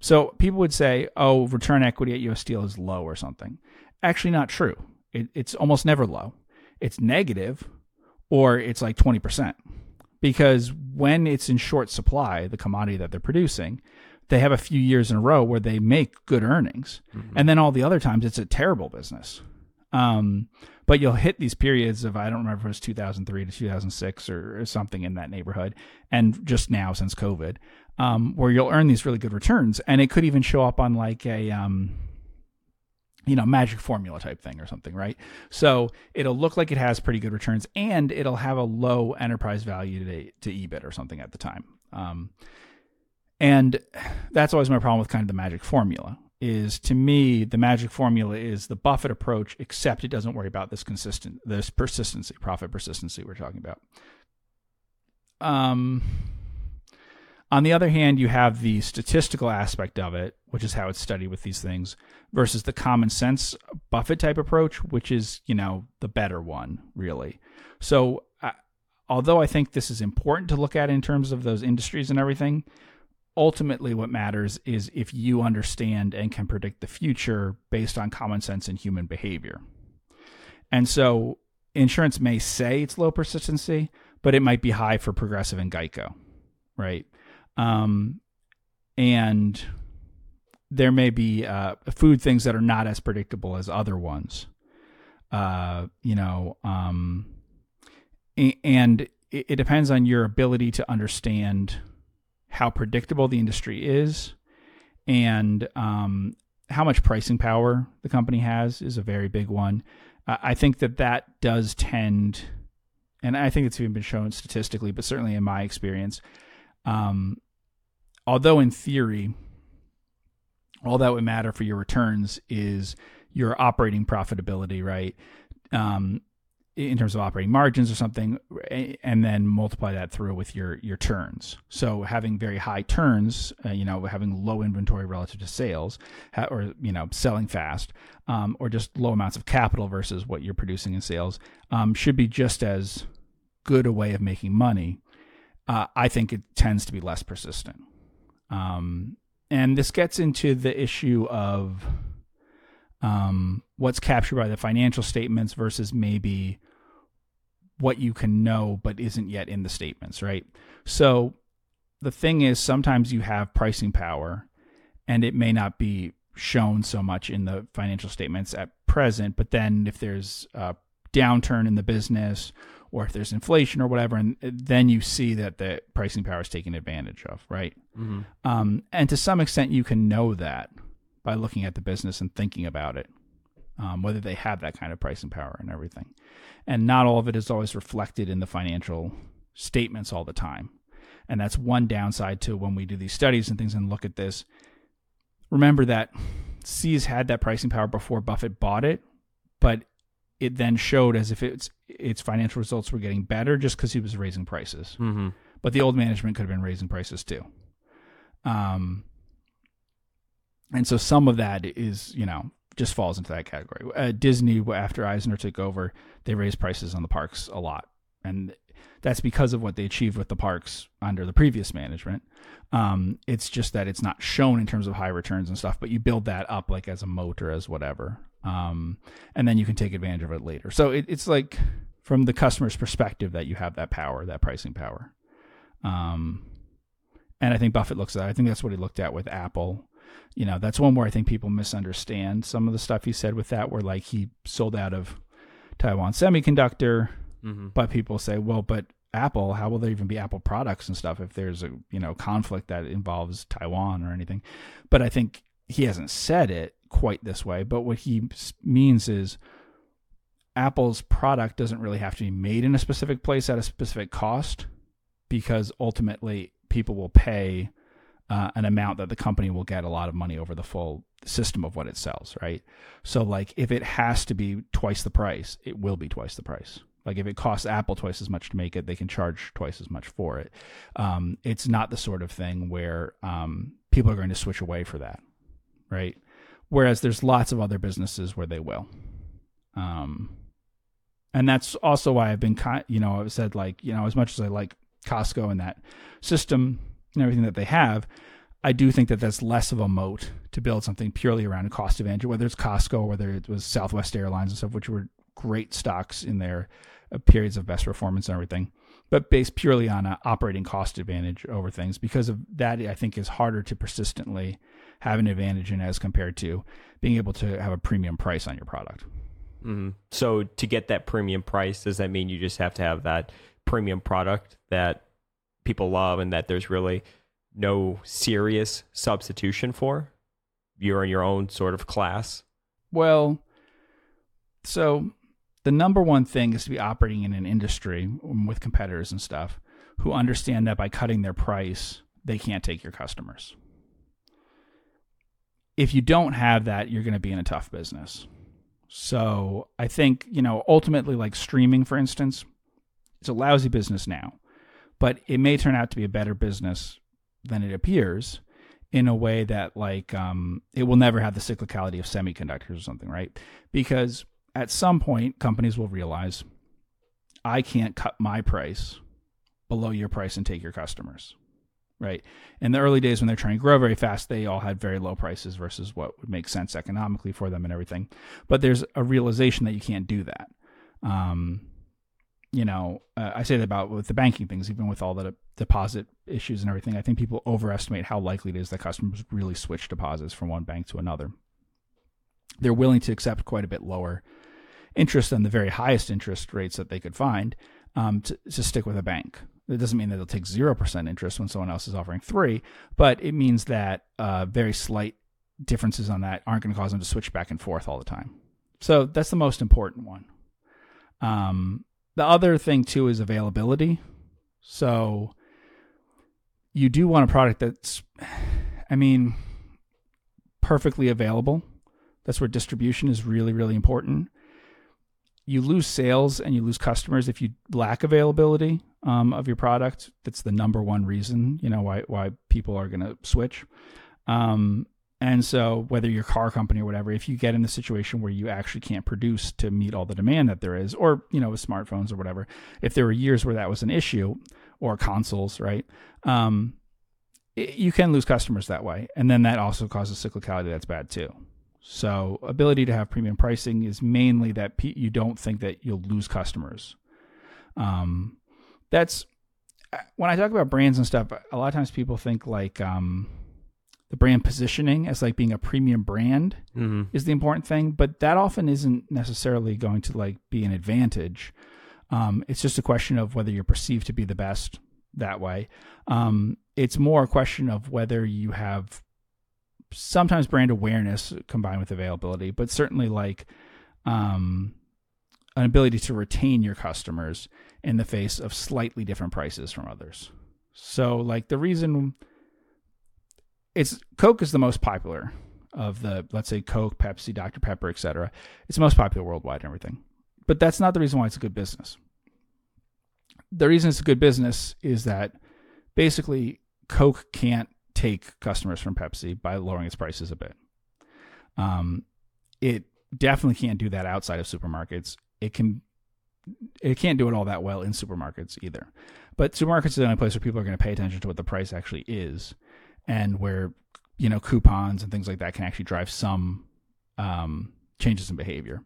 So people would say, oh, return equity at U.S. Steel is low or something. Actually, not true. It, it's almost never low. It's negative or it's like 20%. Because when it's in short supply, the commodity that they're producing, they have a few years in a row where they make good earnings, mm-hmm. and then all the other times it's a terrible business. Um, but you'll hit these periods of I don't remember if it was 2003 to 2006 or, or something in that neighborhood, and just now since COVID, um, where you'll earn these really good returns, and it could even show up on like a um, you know, magic formula type thing or something, right? So it'll look like it has pretty good returns and it'll have a low enterprise value to, to EBIT or something at the time. Um, and that's always my problem with kind of the magic formula is to me the magic formula is the Buffett approach, except it doesn't worry about this consistent this persistency, profit persistency we're talking about. Um on the other hand, you have the statistical aspect of it, which is how it's studied with these things, versus the common sense Buffett type approach, which is, you know, the better one, really. So, uh, although I think this is important to look at in terms of those industries and everything, ultimately what matters is if you understand and can predict the future based on common sense and human behavior. And so insurance may say it's low persistency, but it might be high for Progressive and Geico, right? Um, and there may be uh, food things that are not as predictable as other ones. Uh, you know, um, and it, it depends on your ability to understand how predictable the industry is and um, how much pricing power the company has is a very big one. Uh, I think that that does tend, and I think it's even been shown statistically, but certainly in my experience, Um, although in theory, all that would matter for your returns is your operating profitability, right? Um, in terms of operating margins or something, and then multiply that through with your your turns. So having very high turns, uh, you know, having low inventory relative to sales, or you know, selling fast, um, or just low amounts of capital versus what you're producing in sales, um, should be just as good a way of making money. Uh, I think it tends to be less persistent. Um, and this gets into the issue of um, what's captured by the financial statements versus maybe what you can know but isn't yet in the statements, right? So the thing is, sometimes you have pricing power and it may not be shown so much in the financial statements at present, but then if there's a downturn in the business or if there's inflation or whatever, and then you see that the pricing power is taken advantage of, right? Mm-hmm. Um, and to some extent, you can know that by looking at the business and thinking about it, um, whether they have that kind of pricing power and everything. And not all of it is always reflected in the financial statements all the time. And that's one downside to when we do these studies and things and look at this. Remember that See's had that pricing power before Buffett bought it, but it then showed as if its its financial results were getting better just because he was raising prices. Mm-hmm. But the old management could have been raising prices too. Um, and so some of that is you know just falls into that category. Uh, Disney after Eisner took over, they raised prices on the parks a lot, and that's because of what they achieved with the parks under the previous management. Um, it's just that it's not shown in terms of high returns and stuff, but you build that up like as a moat or as whatever, um, and then you can take advantage of it later. So it, it's like from the customer's perspective that you have that power, that pricing power. Um, and I think Buffett looks at that. I think that's what he looked at with Apple you know, that's one where I think people misunderstand some of the stuff he said with that, where like he sold out of Taiwan Semiconductor, mm-hmm. but people say, well, but Apple, how will there even be Apple products and stuff if there's a you know conflict that involves Taiwan or anything? But I think he hasn't said it quite this way. But what he means is Apple's product doesn't really have to be made in a specific place at a specific cost because ultimately people will pay uh, an amount that the company will get a lot of money over the full system of what it sells, right? So, like, if it has to be twice the price, it will be twice the price. Like, if it costs Apple twice as much to make it, they can charge twice as much for it. Um, it's not the sort of thing where um, people are going to switch away for that, right? Whereas there's lots of other businesses where they will. Um, and that's also why I've been, you know, I've said like, you know, as much as I like Costco and that system, and everything that they have, I do think that that's less of a moat to build something purely around a cost advantage, whether it's Costco whether it was Southwest Airlines and stuff, which were great stocks in their uh, periods of best performance and everything, but based purely on an operating cost advantage over things. Because of that, I think is harder to persistently have an advantage in as compared to being able to have a premium price on your product. Mm-hmm. So to get that premium price, does that mean you just have to have that premium product that people love and that there's really no serious substitution for. You're in your own sort of class. Well, so the number one thing is to be operating in an industry with competitors and stuff who understand that by cutting their price, they can't take your customers. If you don't have that, you're going to be in a tough business. So I think, you know, ultimately, like streaming, for instance, it's a lousy business now but it may turn out to be a better business than it appears in a way that like um, it will never have the cyclicality of semiconductors or something, right? Because at some point, companies will realize I can't cut my price below your price and take your customers, right? In the early days when they're trying to grow very fast, they all had very low prices versus what would make sense economically for them and everything. But there's a realization that you can't do that. Um, you know, uh, I say that about with the banking things, even with all the deposit issues and everything. I think people overestimate how likely it is that customers really switch deposits from one bank to another. They're willing to accept quite a bit lower interest than the very highest interest rates that they could find um, to, to stick with a bank. It doesn't mean that they'll take zero percent interest when someone else is offering three, but it means that uh, very slight differences on that aren't going to cause them to switch back and forth all the time. So that's the most important one. Um, the other thing too is availability. So you do want a product that's, I mean, perfectly available. That's where distribution is really, really important. You lose sales and you lose customers if you lack availability um, of your product. That's the number one reason, you know, why why people are going to switch. Um, and so, whether you're a car company or whatever, if you get in a situation where you actually can't produce to meet all the demand that there is, or you know, with smartphones or whatever, if there were years where that was an issue, or consoles, right? Um, it, you can lose customers that way, and then that also causes cyclicality that's bad too. So, ability to have premium pricing is mainly that you don't think that you'll lose customers. Um, that's uh, when I talk about brands and stuff. A lot of times people think like um, the brand positioning as like being a premium brand Mm-hmm. is the important thing, but that often isn't necessarily going to like be an advantage. Um, it's just a question of whether you're perceived to be the best that way. Um, it's more a question of whether you have sometimes brand awareness combined with availability, but certainly like um, an ability to retain your customers in the face of slightly different prices from others. So, like the reason it's Coke is the most popular of the let's say Coke, Pepsi, Dr Pepper, etc. It's the most popular worldwide and everything. But that's not the reason why it's a good business. The reason it's a good business is that basically Coke can't take customers from Pepsi by lowering its prices a bit. Um, it definitely can't do that outside of supermarkets. It can it can't do it all that well in supermarkets either. But supermarkets is the only place where people are going to pay attention to what the price actually is and where you know coupons and things like that can actually drive some um, changes in behavior.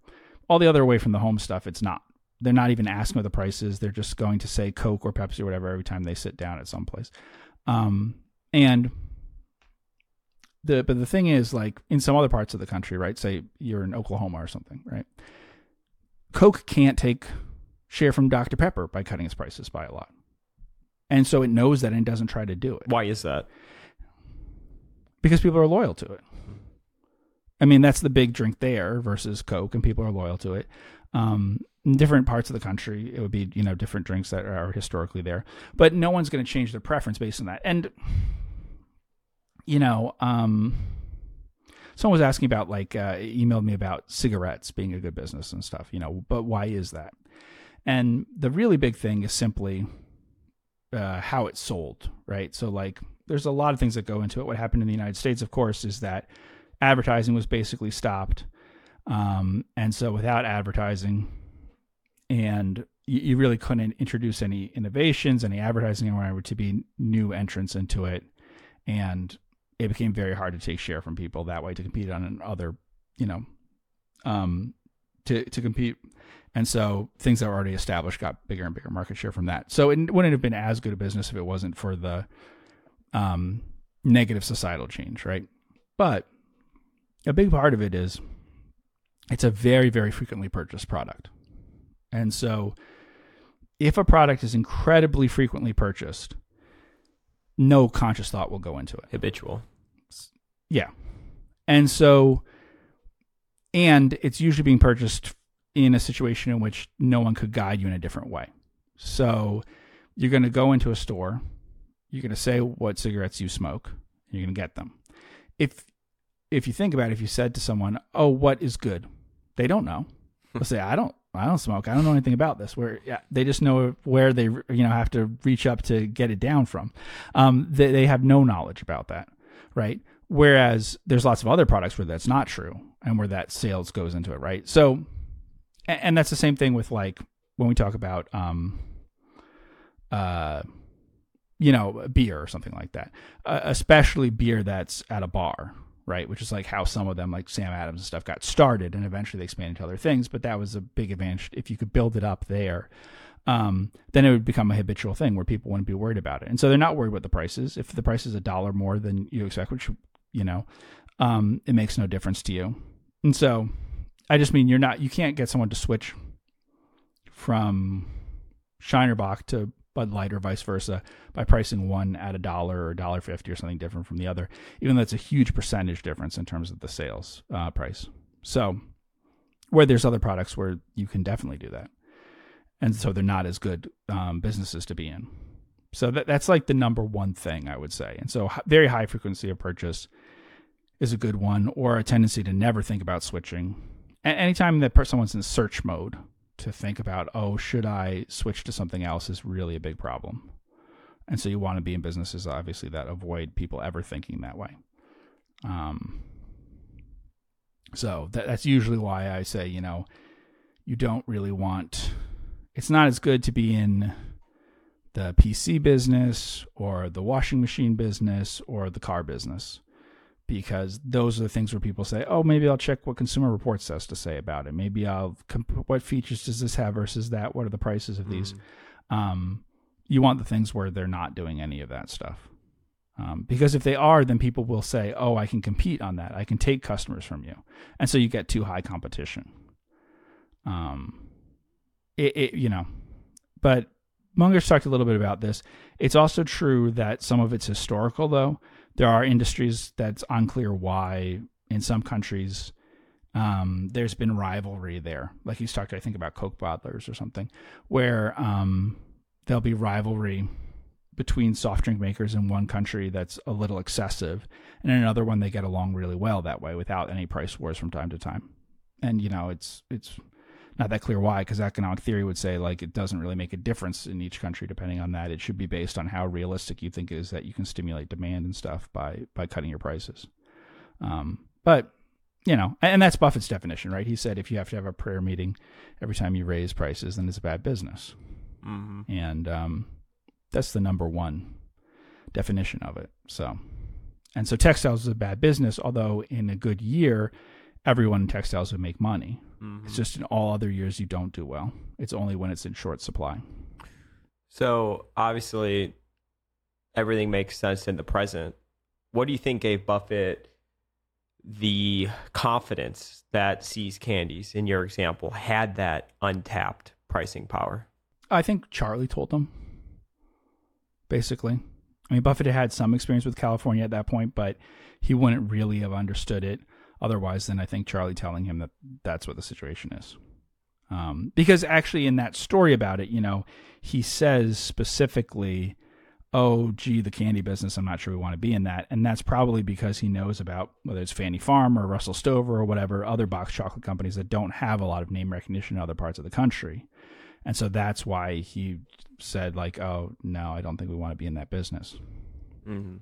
All the other away from the home stuff, it's not. They're not even asking what the price is. They're just going to say Coke or Pepsi or whatever every time they sit down at some place. Um, and the but the thing is, like in some other parts of the country, right? Say you're in Oklahoma or something, right? Coke can't take share from Dr Pepper by cutting its prices by a lot, and so it knows that and doesn't try to do it Why is that? Because people are loyal to it. I mean, that's the big drink there versus Coke, and people are loyal to it. Um, in different parts of the country, it would be you know different drinks that are historically there, but no one's going to change their preference based on that. And you know, um, someone was asking about like uh, emailed me about cigarettes being a good business and stuff. You know, but why is that? And the really big thing is simply uh, how it's sold, right? So like there's a lot of things that go into it. What happened in the United States, of course, is that advertising was basically stopped. Um, and so without advertising, and you, you really couldn't introduce any innovations, any advertising around to be new entrants into it. And it became very hard to take share from people that way to compete on other, you know, um, to, to compete. And so things that were already established got bigger and bigger market share from that. So it wouldn't have been as good a business if it wasn't for the um, negative societal change, right? But a big part of it is it's a very, very frequently purchased product. And so if a product is incredibly frequently purchased, no conscious thought will go into it. Habitual. Yeah. And so, and it's usually being purchased in a situation in which no one could guide you in a different way. So you're going to go into a store, you're going to say what cigarettes you smoke, you're going to get them. If if you think about it, if you said to someone, "Oh, what is good?" They don't know. They'll say, "I don't I don't smoke. I don't know anything about this." Where yeah, they just know where they you know have to reach up to get it down from. Um, they, they have no knowledge about that, right? Whereas there's lots of other products where that's not true and where that sales goes into it, right? So, and, and that's the same thing with like when we talk about um, uh, you know, beer or something like that, uh, especially beer that's at a bar, right? Which is like how some of them, like Sam Adams and stuff, got started, and eventually they expanded to other things. But that was a big advantage if you could build it up there. Um, then it would become a habitual thing where people wouldn't be worried about it, and so they're not worried about the prices. If the price is a dollar more than you expect, which you know, um, it makes no difference to you. And so, I just mean you're not, you can't get someone to switch from Shiner Bock to Bud Light or vice versa by pricing one at a dollar or dollar fifty or something different from the other, even though it's a huge percentage difference in terms of the sales uh, price. So, where there's other products where you can definitely do that, and so they're not as good um, businesses to be in. So that that's like the number one thing I would say. And so very high frequency of purchase is a good one, or a tendency to never think about switching. A- anytime that someone's in search mode, to think about, oh, should I switch to something else is really a big problem. And so you want to be in businesses, obviously, that avoid people ever thinking that way. Um, so that, that's usually why I say, you know, you don't really want, it's not as good to be in the PC business or the washing machine business or the car business because those are the things where people say, "Oh, maybe I'll check what Consumer Reports has to say about it. Maybe I'll comp- what features does this have versus that? What are the prices of these?" Um, you want the things where they're not doing any of that stuff, um, because if they are, then people will say, "Oh, I can compete on that. I can take customers from you," and so you get too high competition. Um, it, it you know, but Munger's talked a little bit about this. It's also true that some of it's historical, though there are industries that's unclear why in some countries um, there's been rivalry there. Like he's talked, I think, about Coke bottlers or something, where um, there'll be rivalry between soft drink makers in one country that's a little excessive, and in another one they get along really well that way without any price wars from time to time. And you know, it's it's not that clear why, because economic theory would say like it doesn't really make a difference in each country depending on that. It should be based on how realistic you think it is that you can stimulate demand and stuff by by cutting your prices. Um, but you know, and that's Buffett's definition, right? He said if you have to have a prayer meeting every time you raise prices, then it's a bad business, Mm-hmm. and um, that's the number one definition of it. So, and so textiles is a bad business, although in a good year, everyone in textiles would make money. Mm-hmm. It's just in all other years you don't do well. It's only when it's in short supply. So obviously, everything makes sense in the present. What do you think gave Buffett the confidence that See's Candies, in your example, had that untapped pricing power? I think Charlie told them. Basically, I mean Buffett had had some experience with California at that point, but he wouldn't really have understood it otherwise than I think Charlie telling him that that's what the situation is. Um, because actually, in that story about it, you know, he says specifically, "Oh, gee, the candy business. I'm not sure we want to be in that," and that's probably because he knows about whether it's Fannie Farmer or Russell Stover or whatever other box chocolate companies that don't have a lot of name recognition in other parts of the country, and so that's why he said like, "Oh, no, I don't think we want to be in that business." Mm-hmm.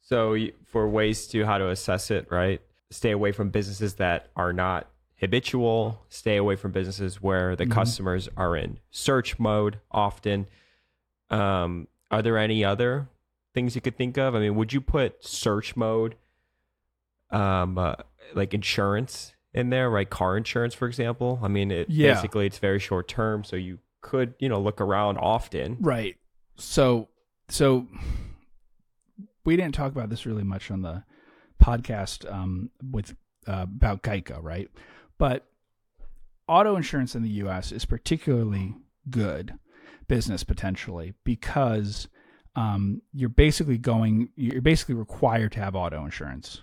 So, for ways to how to assess it, right? Stay away from businesses that are not habitual. Stay away from businesses where the Mhm. customers are in search mode often. Um, are there any other things you could think of? I mean, would you put search mode, um, uh, like insurance in there, right? Car insurance, for example. I mean, it Yeah. basically it's very short term, so you could you know look around often. Right. So so we didn't talk about this really much on the podcast um, with uh, about Geico, right? But auto insurance in the U.S. is particularly good business potentially because um, you're basically going you're basically required to have auto insurance,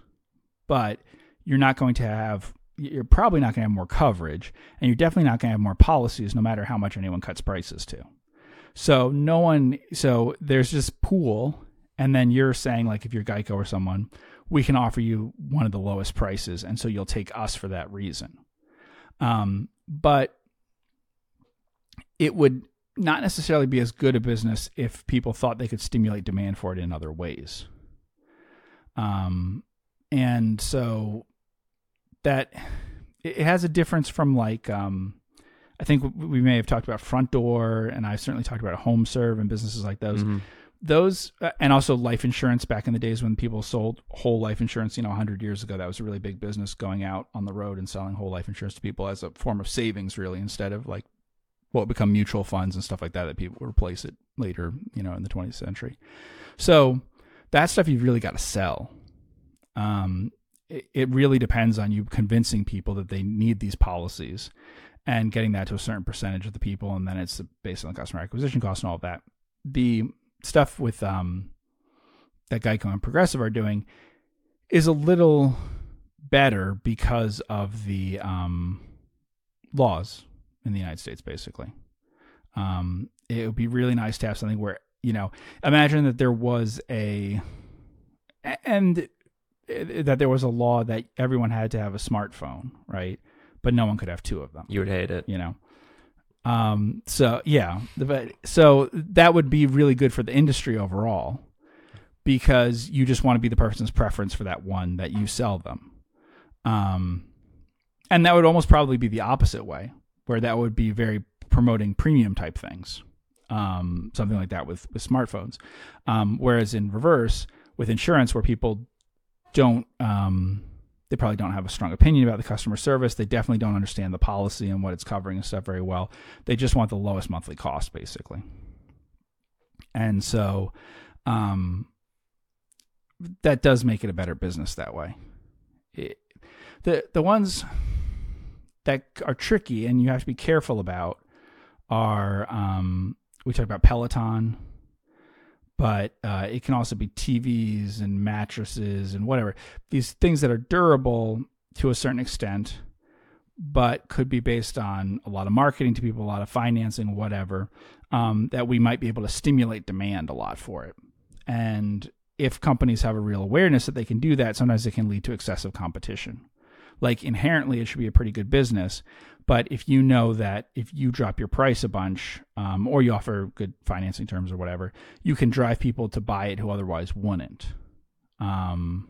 but you're not going to have you're probably not going to have more coverage, and you're definitely not going to have more policies, no matter how much anyone cuts prices to. So no one. So there's this pool, and then you're saying like if you're Geico or someone, we can offer you one of the lowest prices, and so you'll take us for that reason. Um, but it would not necessarily be as good a business if people thought they could stimulate demand for it in other ways. Um, and so that it has a difference from like um, I think we may have talked about Frontdoor, and I've certainly talked about HomeServe and businesses like those. Mhm. Those uh, and also life insurance back in the days when people sold whole life insurance. You know, hundred years ago, that was a really big business going out on the road and selling whole life insurance to people as a form of savings, really, instead of like what would become mutual funds and stuff like that that people replace it later, you know, in the 20th century. So that stuff you've really got to sell. Um, it, it really depends on you convincing people that they need these policies and getting that to a certain percentage of the people, and then it's based on the customer acquisition cost and all of that. The stuff with um, that Geico and Progressive are doing is a little better because of the um, laws in the United States, basically. Um, it would be really nice to have something where you know, imagine that there was a, and that there was a law that everyone had to have a smartphone, right? But no one could have two of them. You would hate it. You know. Um. So yeah, but so that would be really good for the industry overall, because you just want to be the person's preference for that one that you sell them. Um, and that would almost probably be the opposite way, where that would be very promoting premium type things, um, something like that with with smartphones. Um, whereas in reverse, with insurance, where people don't, um, they probably don't have a strong opinion about the customer service. They definitely don't understand the policy and what it's covering and stuff very well. They just want the lowest monthly cost, basically. And so, um, that does make it a better business that way. It, the the ones that are tricky and you have to be careful about are um, we talked about Peloton, but uh, it can also be TVs and mattresses and whatever these things that are durable to a certain extent, but could be based on a lot of marketing to people, a lot of financing, whatever. Um, that we might be able to stimulate demand a lot for it, and if companies have a real awareness that they can do that, sometimes it can lead to excessive competition. Like inherently, it should be a pretty good business, but if you know that if you drop your price a bunch, um, or you offer good financing terms or whatever, you can drive people to buy it who otherwise wouldn't. Um,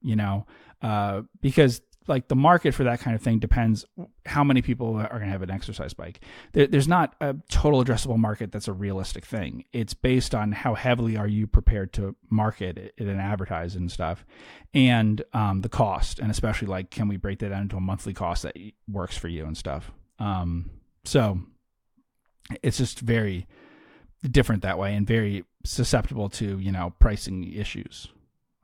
you know, uh, because like the market for that kind of thing depends how many people are going to have an exercise bike. There, there's not a total addressable market that's a realistic thing. It's based on how heavily are you prepared to market it and advertise and stuff, and um, the cost, and especially like can we break that down into a monthly cost that works for you and stuff. Um, so it's just very different that way and very susceptible to you know pricing issues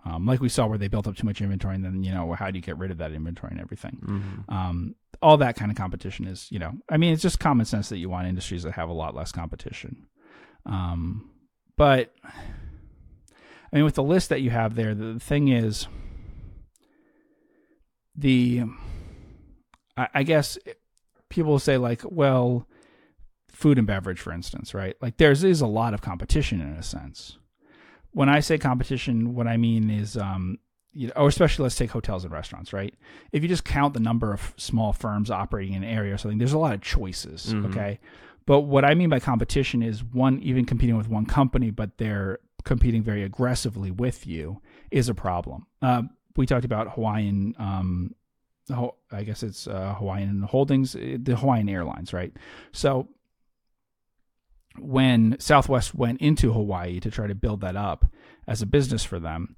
um, like we saw where they built up too much inventory and then you know how do you get rid of that inventory and everything? Mm-hmm. um, all that kind of competition is you know i mean it's just common sense that you want industries that have a lot less competition. Um, but i mean with the list that you have there the thing is the I, I guess people will say like well food and beverage for instance right? Like there's is a lot of competition in a sense when I say competition, what I mean is, um, you know, or especially let's take hotels and restaurants, right? If you just count the number of small firms operating in an area or something, there's a lot of choices, Mhm. okay? But what I mean by competition is one even competing with one company, but they're competing very aggressively with you is a problem. Uh, we talked about Hawaiian. Um, I guess it's uh, Hawaiian Holdings, uh, the Hawaiian Airlines, right? So when Southwest went into Hawaii to try to build that up as a business for them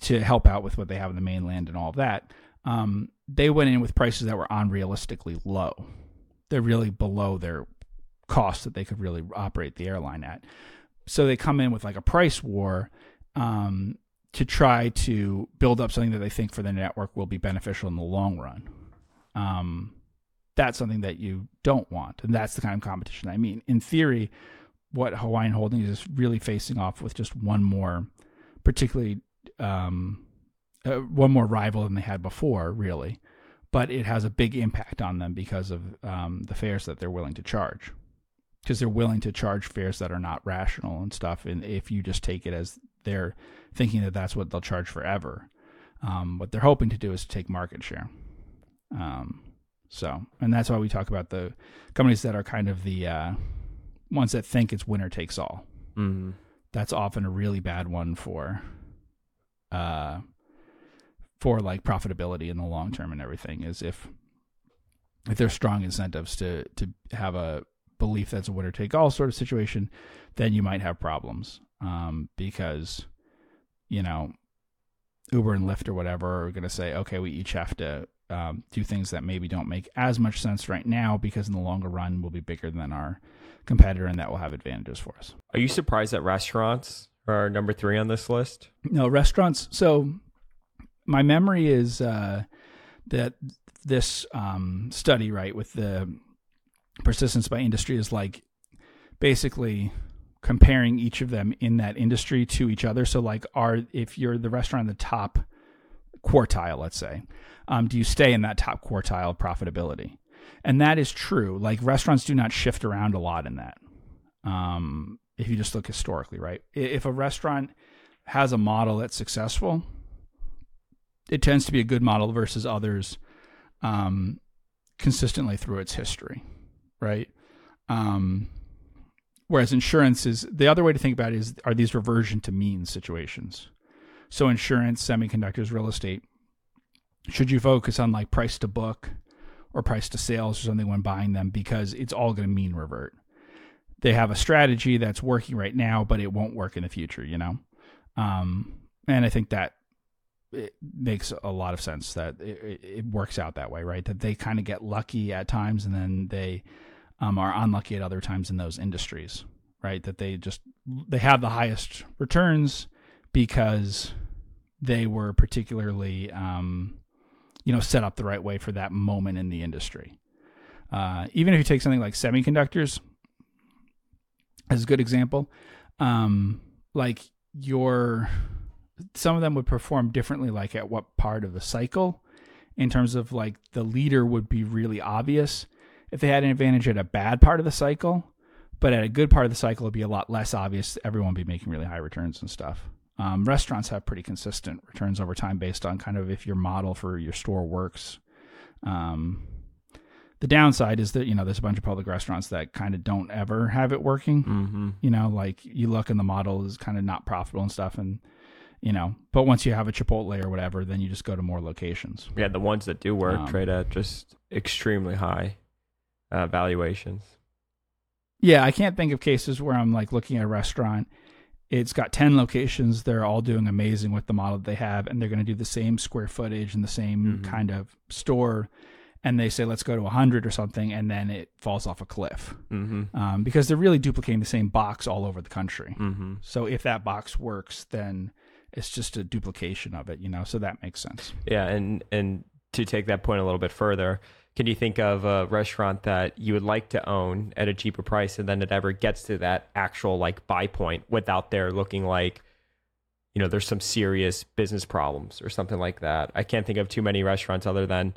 to help out with what they have in the mainland and all of that, um, they went in with prices that were unrealistically low. They're really below their cost that they could really operate the airline at. So they come in with like a price war um, to try to build up something that they think for the network will be beneficial in the long run. Um, that's something that you don't want. And that's the kind of competition I mean. In theory, what Hawaiian Holdings is really facing off with just one more, particularly um, uh, one more rival than they had before, really. But it has a big impact on them because of um, the fares that they're willing to charge. Because they're willing to charge fares that are not rational and stuff. And if you just take it as they're thinking that that's what they'll charge forever, um, what they're hoping to do is to take market share. Um, so, and that's why we talk about the companies that are kind of the uh, ones that think it's winner takes all. Mm-hmm. That's often a really bad one for, uh, for like profitability in the long term and everything. Is if if there's strong incentives to to have a belief that's a winner take all sort of situation, then you might have problems um, because you know Uber and Lyft or whatever are going to say, okay, we each have to um, do things that maybe don't make as much sense right now because in the longer run we'll be bigger than our competitor and that will have advantages for us. Are you surprised that restaurants are number three on this list? No, restaurants. So my memory is uh, that this um, study, right, with the persistence by industry is like basically comparing each of them in that industry to each other. So like are if you're the restaurant in the top quartile, let's say, um, do you stay in that top quartile of profitability? And that is true. Like restaurants do not shift around a lot in that. Um, if you just look historically, right? If a restaurant has a model that's successful, it tends to be a good model versus others um, consistently through its history, right? Um, whereas insurance is the other way to think about it is are these reversion to mean situations. So insurance, semiconductors, real estate. Should you focus on like price to book or price to sales or something when buying them because it's all going to mean revert. They have a strategy that's working right now, but it won't work in the future, you know? Um, and I think that it makes a lot of sense that it, it- works out that way, right? That they kind of get lucky at times and then they um, are unlucky at other times in those industries, right? That they just they have the highest returns because they were particularly um, you know set up the right way for that moment in the industry. Uh, even if you take something like semiconductors as a good example, um, like your some of them would perform differently, like at what part of the cycle, in terms of like the leader would be really obvious if they had an advantage at a bad part of the cycle, but at a good part of the cycle, it'd be a lot less obvious. Everyone would be making really high returns and stuff. Um, restaurants have pretty consistent returns over time based on kind of if your model for your store works. Um, the downside is that you know there's a bunch of public restaurants that kind of don't ever have it working. Mm-hmm. You know, like you look and the model is kind of not profitable and stuff, and you know, but once you have a Chipotle or whatever, then you just go to more locations. Yeah, the ones that do work Um, trade at just extremely high uh, valuations. Yeah, I can't think of cases where I'm like looking at a restaurant. It's got 10 locations. They're all doing amazing with the model that they have, and they're going to do the same square footage and the same Mhm. kind of store. And they say, let's go to 100 or something, and then it falls off a cliff Mm-hmm. um, because they're really duplicating the same box all over the country. Mm-hmm. So if that box works, then it's just a duplication of it, you know? So that makes sense. Yeah, and and to take that point a little bit further, can you think of a restaurant that you would like to own at a cheaper price, and then it ever gets to that actual like buy point without there looking like, you know, there's some serious business problems or something like that? I can't think of too many restaurants other than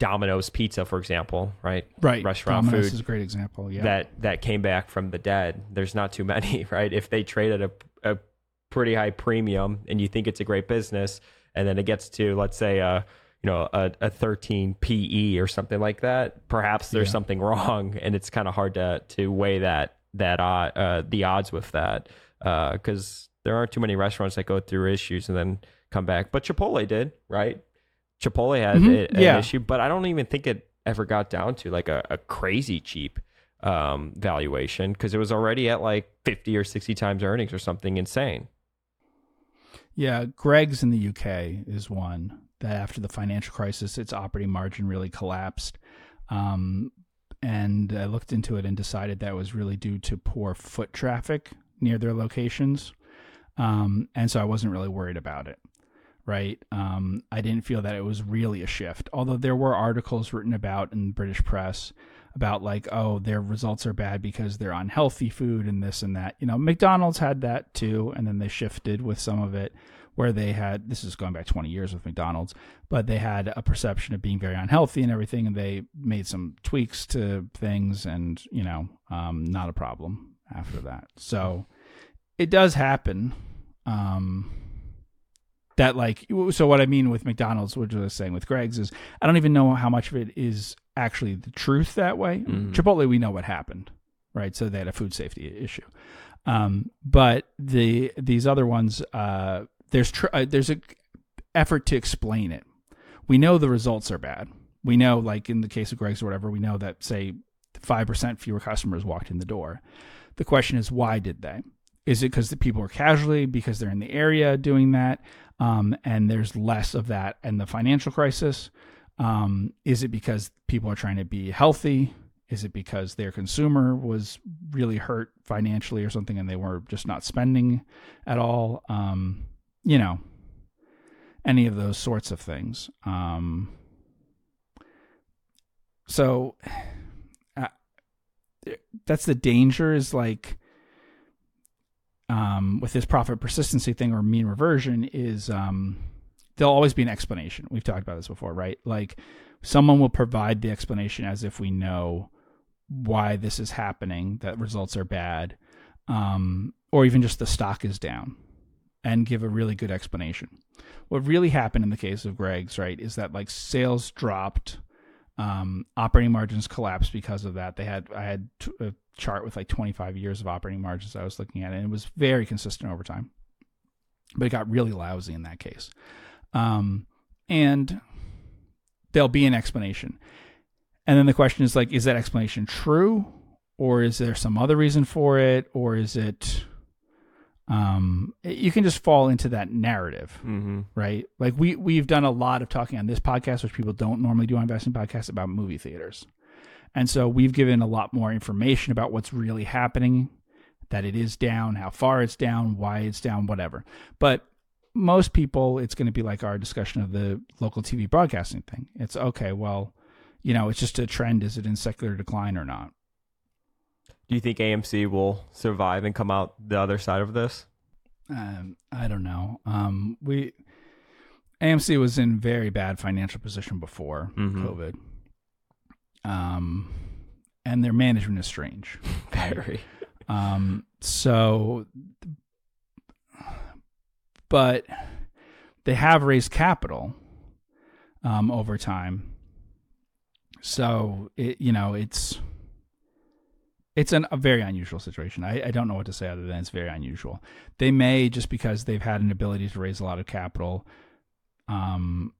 Domino's Pizza, for example, right? Right. Restaurant Domino's food is a great example. Yeah. that that came back from the dead. There's not too many, right? If they trade at a, a pretty high premium and you think it's a great business, and then it gets to let's say a you know a, a 13 PE or something like that, perhaps there's Yeah. something wrong, and it's kind of hard to to weigh that that uh, the odds with that because there aren't too many restaurants that go through issues and then come back. But Chipotle did, right? Chipotle had Mhm. a- an Yeah. issue, but I don't even think it ever got down to like a, a crazy cheap um, valuation because it was already at like 50 or 60 times earnings or something insane. Yeah, Greggs in the UK is one that after the financial crisis, its operating margin really collapsed. Um, and I looked into it and decided that was really due to poor foot traffic near their locations. Um, and so I wasn't really worried about it. Right. Um, I didn't feel that it was really a shift, although there were articles written about in the British press about like, oh, their results are bad because they're unhealthy food and this and that. You know, McDonald's had that too, and then they shifted with some of it where they had this is going back 20 years with McDonald's, but they had a perception of being very unhealthy and everything, and they made some tweaks to things, and you know, um, not a problem after that. So it does happen. Um, that like so what I mean with McDonald's, which I was saying with Greggs is I don't even know how much of it is actually the truth that way. Mhm. Chipotle, we know what happened, right? So they had a food safety issue. Um, but the these other ones, uh, there's tr- uh, there's a effort to explain it. We know the results are bad. We know, like in the case of Greggs or whatever, we know that say five percent fewer customers walked in the door. The question is, why did they? Is it because the people are casually because they're in the area doing that, um, and there's less of that in the financial crisis? Um, is it because people are trying to be healthy? Is it because their consumer was really hurt financially or something and they were just not spending at all? Um, you know, any of those sorts of things. Um, so uh, that's the danger is like um, with this profit persistency thing or mean reversion is um, there'll always be an explanation. We've talked about this before, right? Like someone will provide the explanation as if we know why this is happening, that results are bad. um, or even just the stock is down, and give a really good explanation. What really happened in the case of Greggs, right, is that like sales dropped, um, operating margins collapsed because of that. They had I had t- a chart with like 25 years of operating margins I was looking at, and it was very consistent over time, but it got really lousy in that case. Um, and there'll be an explanation. And then the question is like, is that explanation true? Or is there some other reason for it? Or is it um you can just fall into that narrative Mm-hmm. right? Like we we've done a lot of talking on this podcast which people don't normally do on investing podcasts about movie theaters. And so we've given a lot more information about what's really happening that it is down how far it's down why it's down whatever. But most people it's going to be like our discussion of the local tv broadcasting thing. It's okay well you know it's just a trend. Is it in secular decline or not Do you think AMC will survive and come out the other side of this? Um, I don't know. Um, we AMC was in very bad financial position before Mhm. COVID. Um, and their management is strange. Very. Um, so, but they have raised capital um, over time. So it, you know, it's it's an, a very unusual situation. I, I don't know what to say other than it's very unusual. They may just because they've had an ability to raise a lot of capital, um,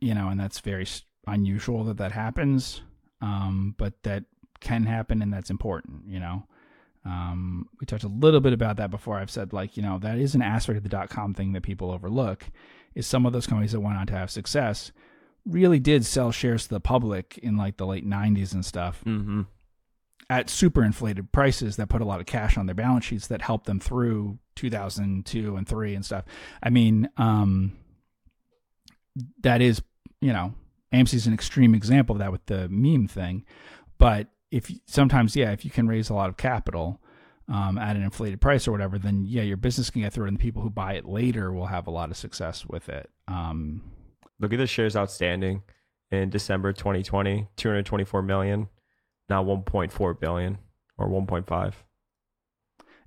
you know, and that's very unusual that that happens. Um, but that can happen and that's important, you know. Um, we talked a little bit about that before. I've said like, you know, that is an aspect of the dot com thing that people overlook is some of those companies that went on to have success really did sell shares to the public in like the late 90s and stuff Mm-hmm. At super inflated prices that put a lot of cash on their balance sheets that helped them through 2002 and 3 and stuff. I mean, um, that is, you know, AMC is an extreme example of that with the meme thing. But if sometimes, yeah, if you can raise a lot of capital um, at an inflated price or whatever, then yeah, your business can get through, and the people who buy it later will have a lot of success with it. Um, Look at the shares outstanding in December 2020, 224 million, now 1.4 billion or 1.5.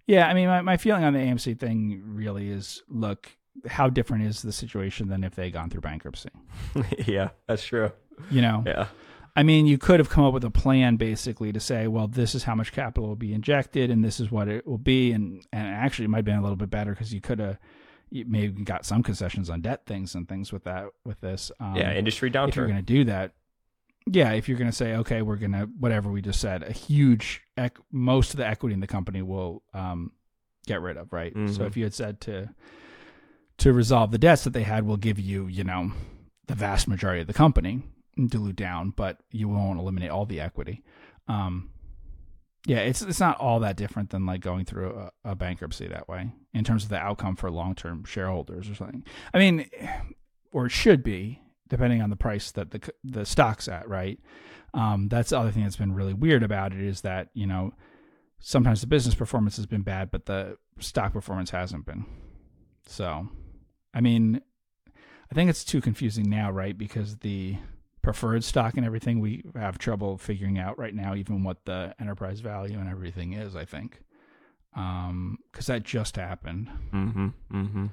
Yeah, I mean, my, my feeling on the AMC thing really is look, how different is the situation than if they had gone through bankruptcy? yeah, that's true. You know, Yeah. I mean, you could have come up with a plan basically to say, well, this is how much capital will be injected and this is what it will be. And, and actually, it might have been a little bit better because you could have you maybe got some concessions on debt things and things with that, with this. Um, yeah, industry if you're going to do that, yeah, if you're going to say, okay, we're going to whatever we just said, a huge ec- most of the equity in the company will um, get rid of, right? So Mhm. if you had said to to resolve the debts that they had, we'll give you, you know, the vast majority of the company and dilute down, but you won't eliminate all the equity. Um, yeah, it's it's not all that different than like going through a, a bankruptcy that way in terms of the outcome for long term shareholders or something. I mean, or it should be depending on the price that the the stock's at, right? Um, that's the other thing that's been really weird about it is that you know sometimes the business performance has been bad, but the stock performance hasn't been. So, I mean, I think it's too confusing now, right? Because the preferred stock and everything we have trouble figuring out right now, even what the enterprise value and everything is. I think um, because that just happened. mm-hmm. Mm-hmm.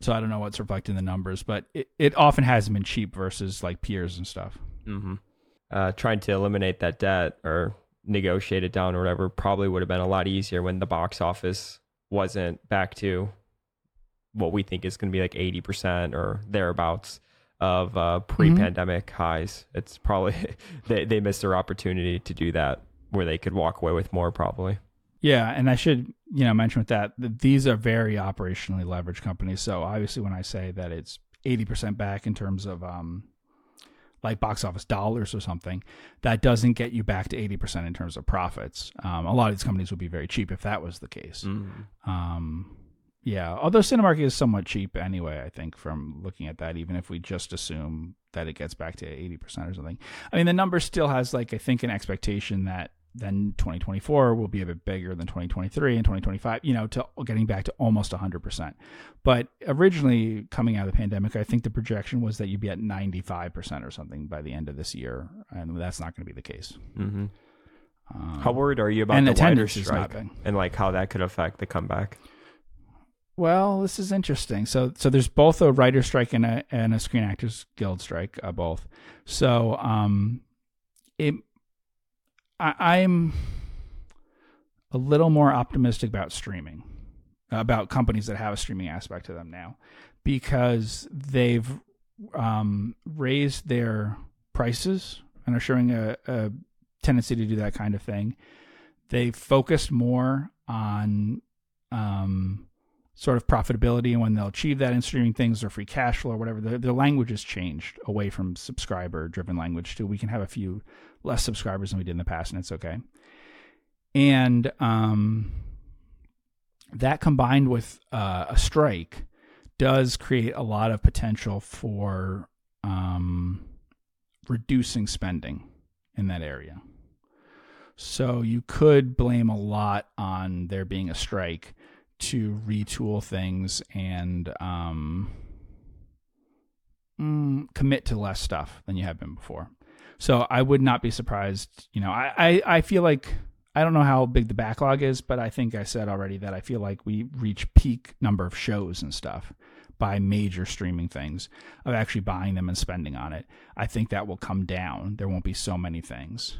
So I don't know what's reflected in the numbers, but it, it often hasn't been cheap versus like peers and stuff. Mm-hmm. Uh, trying to eliminate that debt or negotiate it down or whatever probably would have been a lot easier when the box office wasn't back to what we think is going to be like 80% or thereabouts of uh, pre-pandemic highs. It's probably they, they missed their opportunity to do that where they could walk away with more probably. Yeah, and I should you know mention with that that these are very operationally leveraged companies. So obviously, when I say that it's eighty percent back in terms of um, like box office dollars or something, that doesn't get you back to eighty percent in terms of profits. Um, a lot of these companies would be very cheap if that was the case. Mm-hmm. Um, yeah, although Cinemark is somewhat cheap anyway, I think from looking at that, even if we just assume that it gets back to eighty percent or something. I mean, the number still has like I think an expectation that then 2024 will be a bit bigger than 2023 and 2025. You know, to getting back to almost 100 percent. But originally coming out of the pandemic, I think the projection was that you'd be at 95 percent or something by the end of this year, and that's not going to be the case. Mm-hmm. Um, How worried are you about the is strike and like how that could affect the comeback? Well, this is interesting. So, so there's both a writer strike and a and a Screen Actors Guild strike, uh, both. So, um, it, I, I'm a little more optimistic about streaming, about companies that have a streaming aspect to them now, because they've um, raised their prices and are showing a, a tendency to do that kind of thing. They focused more on um, sort of profitability and when they'll achieve that in streaming things or free cash flow or whatever. The, the language has changed away from subscriber driven language to we can have a few less subscribers than we did in the past and it's okay. And um, that combined with uh, a strike does create a lot of potential for um, reducing spending in that area. So you could blame a lot on there being a strike to retool things and um, mm, commit to less stuff than you have been before. So I would not be surprised. You know, I, I, I feel like I don't know how big the backlog is, but I think I said already that I feel like we reach peak number of shows and stuff by major streaming things of actually buying them and spending on it. I think that will come down. There won't be so many things.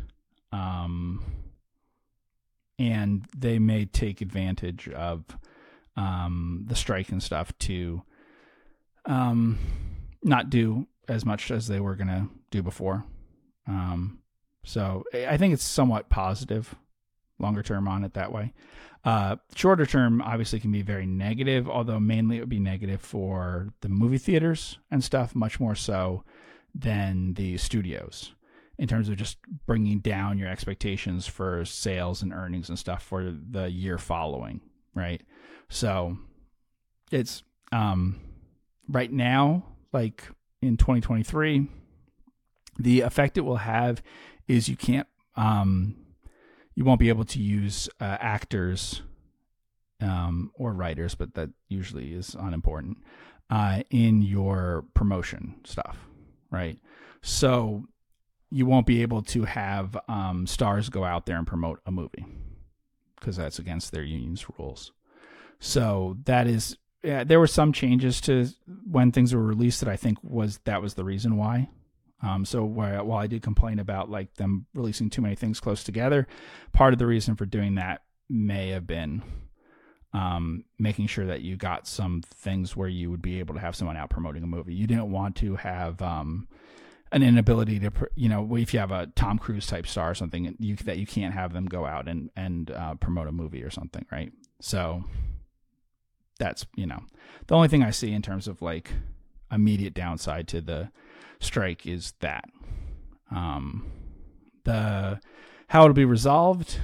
Um, and they may take advantage of um, the strike and stuff to um, not do as much as they were going to do before. Um, so I think it's somewhat positive longer term on it that way. Uh, shorter term obviously can be very negative, although mainly it would be negative for the movie theaters and stuff, much more so than the studios in terms of just bringing down your expectations for sales and earnings and stuff for the year following, right? So it's um right now like in 2023 the effect it will have is you can't um you won't be able to use uh, actors um, or writers, but that usually is unimportant uh, in your promotion stuff, right? So you won't be able to have um, stars go out there and promote a movie because that's against their union's rules. So that is yeah, there were some changes to when things were released that I think was that was the reason why. Um, so while, while I did complain about like them releasing too many things close together, part of the reason for doing that may have been um, making sure that you got some things where you would be able to have someone out promoting a movie. You didn't want to have um, an inability to, you know, if you have a Tom Cruise type star or something, you, that you can't have them go out and and uh, promote a movie or something, right? So that's you know the only thing I see in terms of like immediate downside to the strike is that um, the how it'll be resolved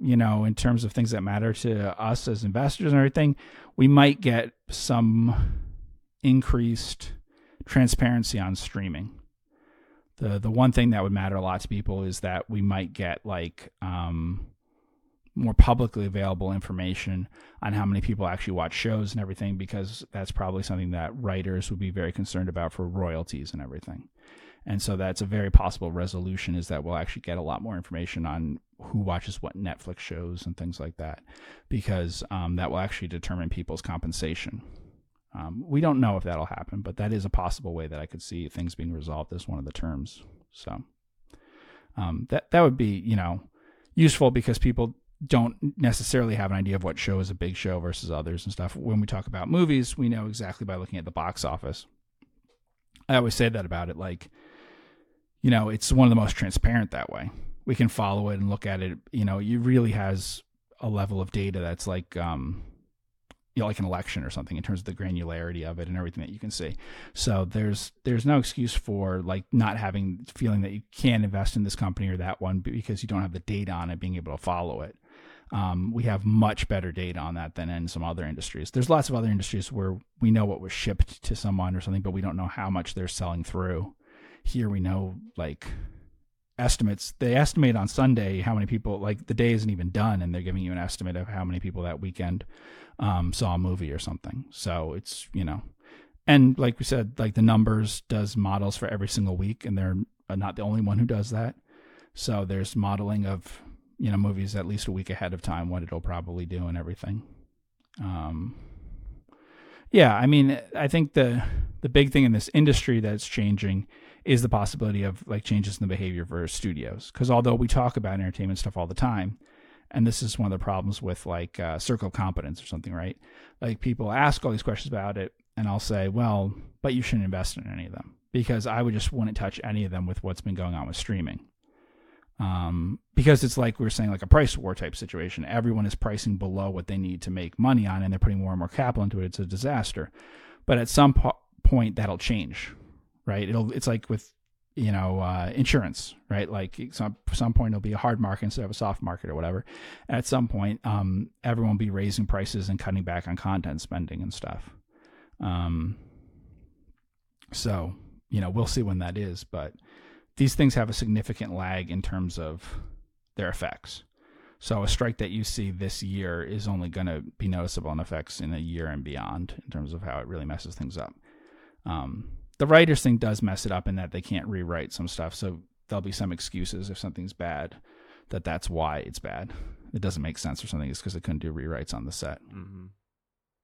you know in terms of things that matter to us as investors and everything we might get some increased transparency on streaming. The the one thing that would matter a lot to people is that we might get like um, more publicly available information on how many people actually watch shows and everything because that's probably something that writers would be very concerned about for royalties and everything. And so that's a very possible resolution is that we'll actually get a lot more information on who watches what Netflix shows and things like that because um, that will actually determine people's compensation. Um, we don't know if that'll happen, but that is a possible way that I could see things being resolved as one of the terms. So um, that that would be you know useful because people don't necessarily have an idea of what show is a big show versus others and stuff. When we talk about movies, we know exactly by looking at the box office. I always say that about it. Like, you know, it's one of the most transparent that way. We can follow it and look at it. You know, it really has a level of data that's like, um, you know, like an election or something in terms of the granularity of it and everything that you can see. So there's there's no excuse for like not having feeling that you can invest in this company or that one because you don't have the data on it, being able to follow it. Um, we have much better data on that than in some other industries. There's lots of other industries where we know what was shipped to someone or something, but we don't know how much they're selling through. Here we know like estimates. They estimate on Sunday how many people like the day isn't even done, and they're giving you an estimate of how many people that weekend um, saw a movie or something. So it's you know, and like we said, like the numbers does models for every single week, and they're not the only one who does that. So there's modeling of you know movies at least a week ahead of time what it'll probably do and everything. Um, yeah, I mean, I think the the big thing in this industry that's changing is the possibility of like changes in the behavior for studios. Because although we talk about entertainment stuff all the time, and this is one of the problems with like uh, circle competence or something, right? Like people ask all these questions about it, and I'll say, well, but you shouldn't invest in any of them because I would just wouldn't touch any of them with what's been going on with streaming. Um, because it's like we were saying, like a price war type situation. Everyone is pricing below what they need to make money on, and they're putting more and more capital into it. It's a disaster. But at some po- point, that'll change, right? It'll. It's like with you know uh, insurance, right? Like some some point it'll be a hard market instead of a soft market or whatever. At some point, um, everyone will be raising prices and cutting back on content spending and stuff. Um, so you know we'll see when that is, but these things have a significant lag in terms of their effects. So a strike that you see this year is only going to be noticeable in effects in a year and beyond in terms of how it really messes things up. Um, the writers thing does mess it up in that they can't rewrite some stuff, so there'll be some excuses if something's bad that that's why it's bad. It doesn't make sense or something. It's because they couldn't do rewrites on the set. Mm-hmm.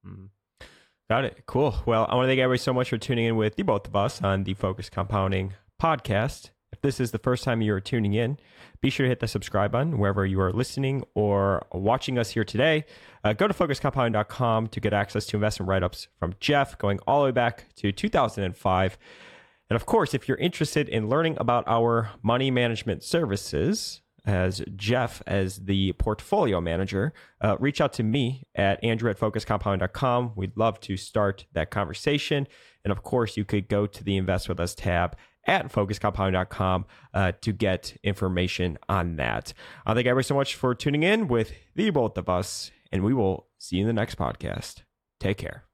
Mm-hmm. Got it. Cool. Well, I want to thank everybody so much for tuning in with the both of us on the Focused Compounding podcast. If this is the first time you are tuning in, be sure to hit the subscribe button wherever you are listening or watching us here today. Uh, go to focusedcompounding.com to get access to investment write ups from Jeff going all the way back to 2005. And of course, if you're interested in learning about our money management services, as Jeff as the portfolio manager, uh, reach out to me at andrew at focusedcompounding.com. We'd love to start that conversation. And of course, you could go to the Invest With Us tab at focusedcompounding.com uh, to get information on that. I thank everybody so much for tuning in with the both of us, and we will see you in the next podcast. Take care.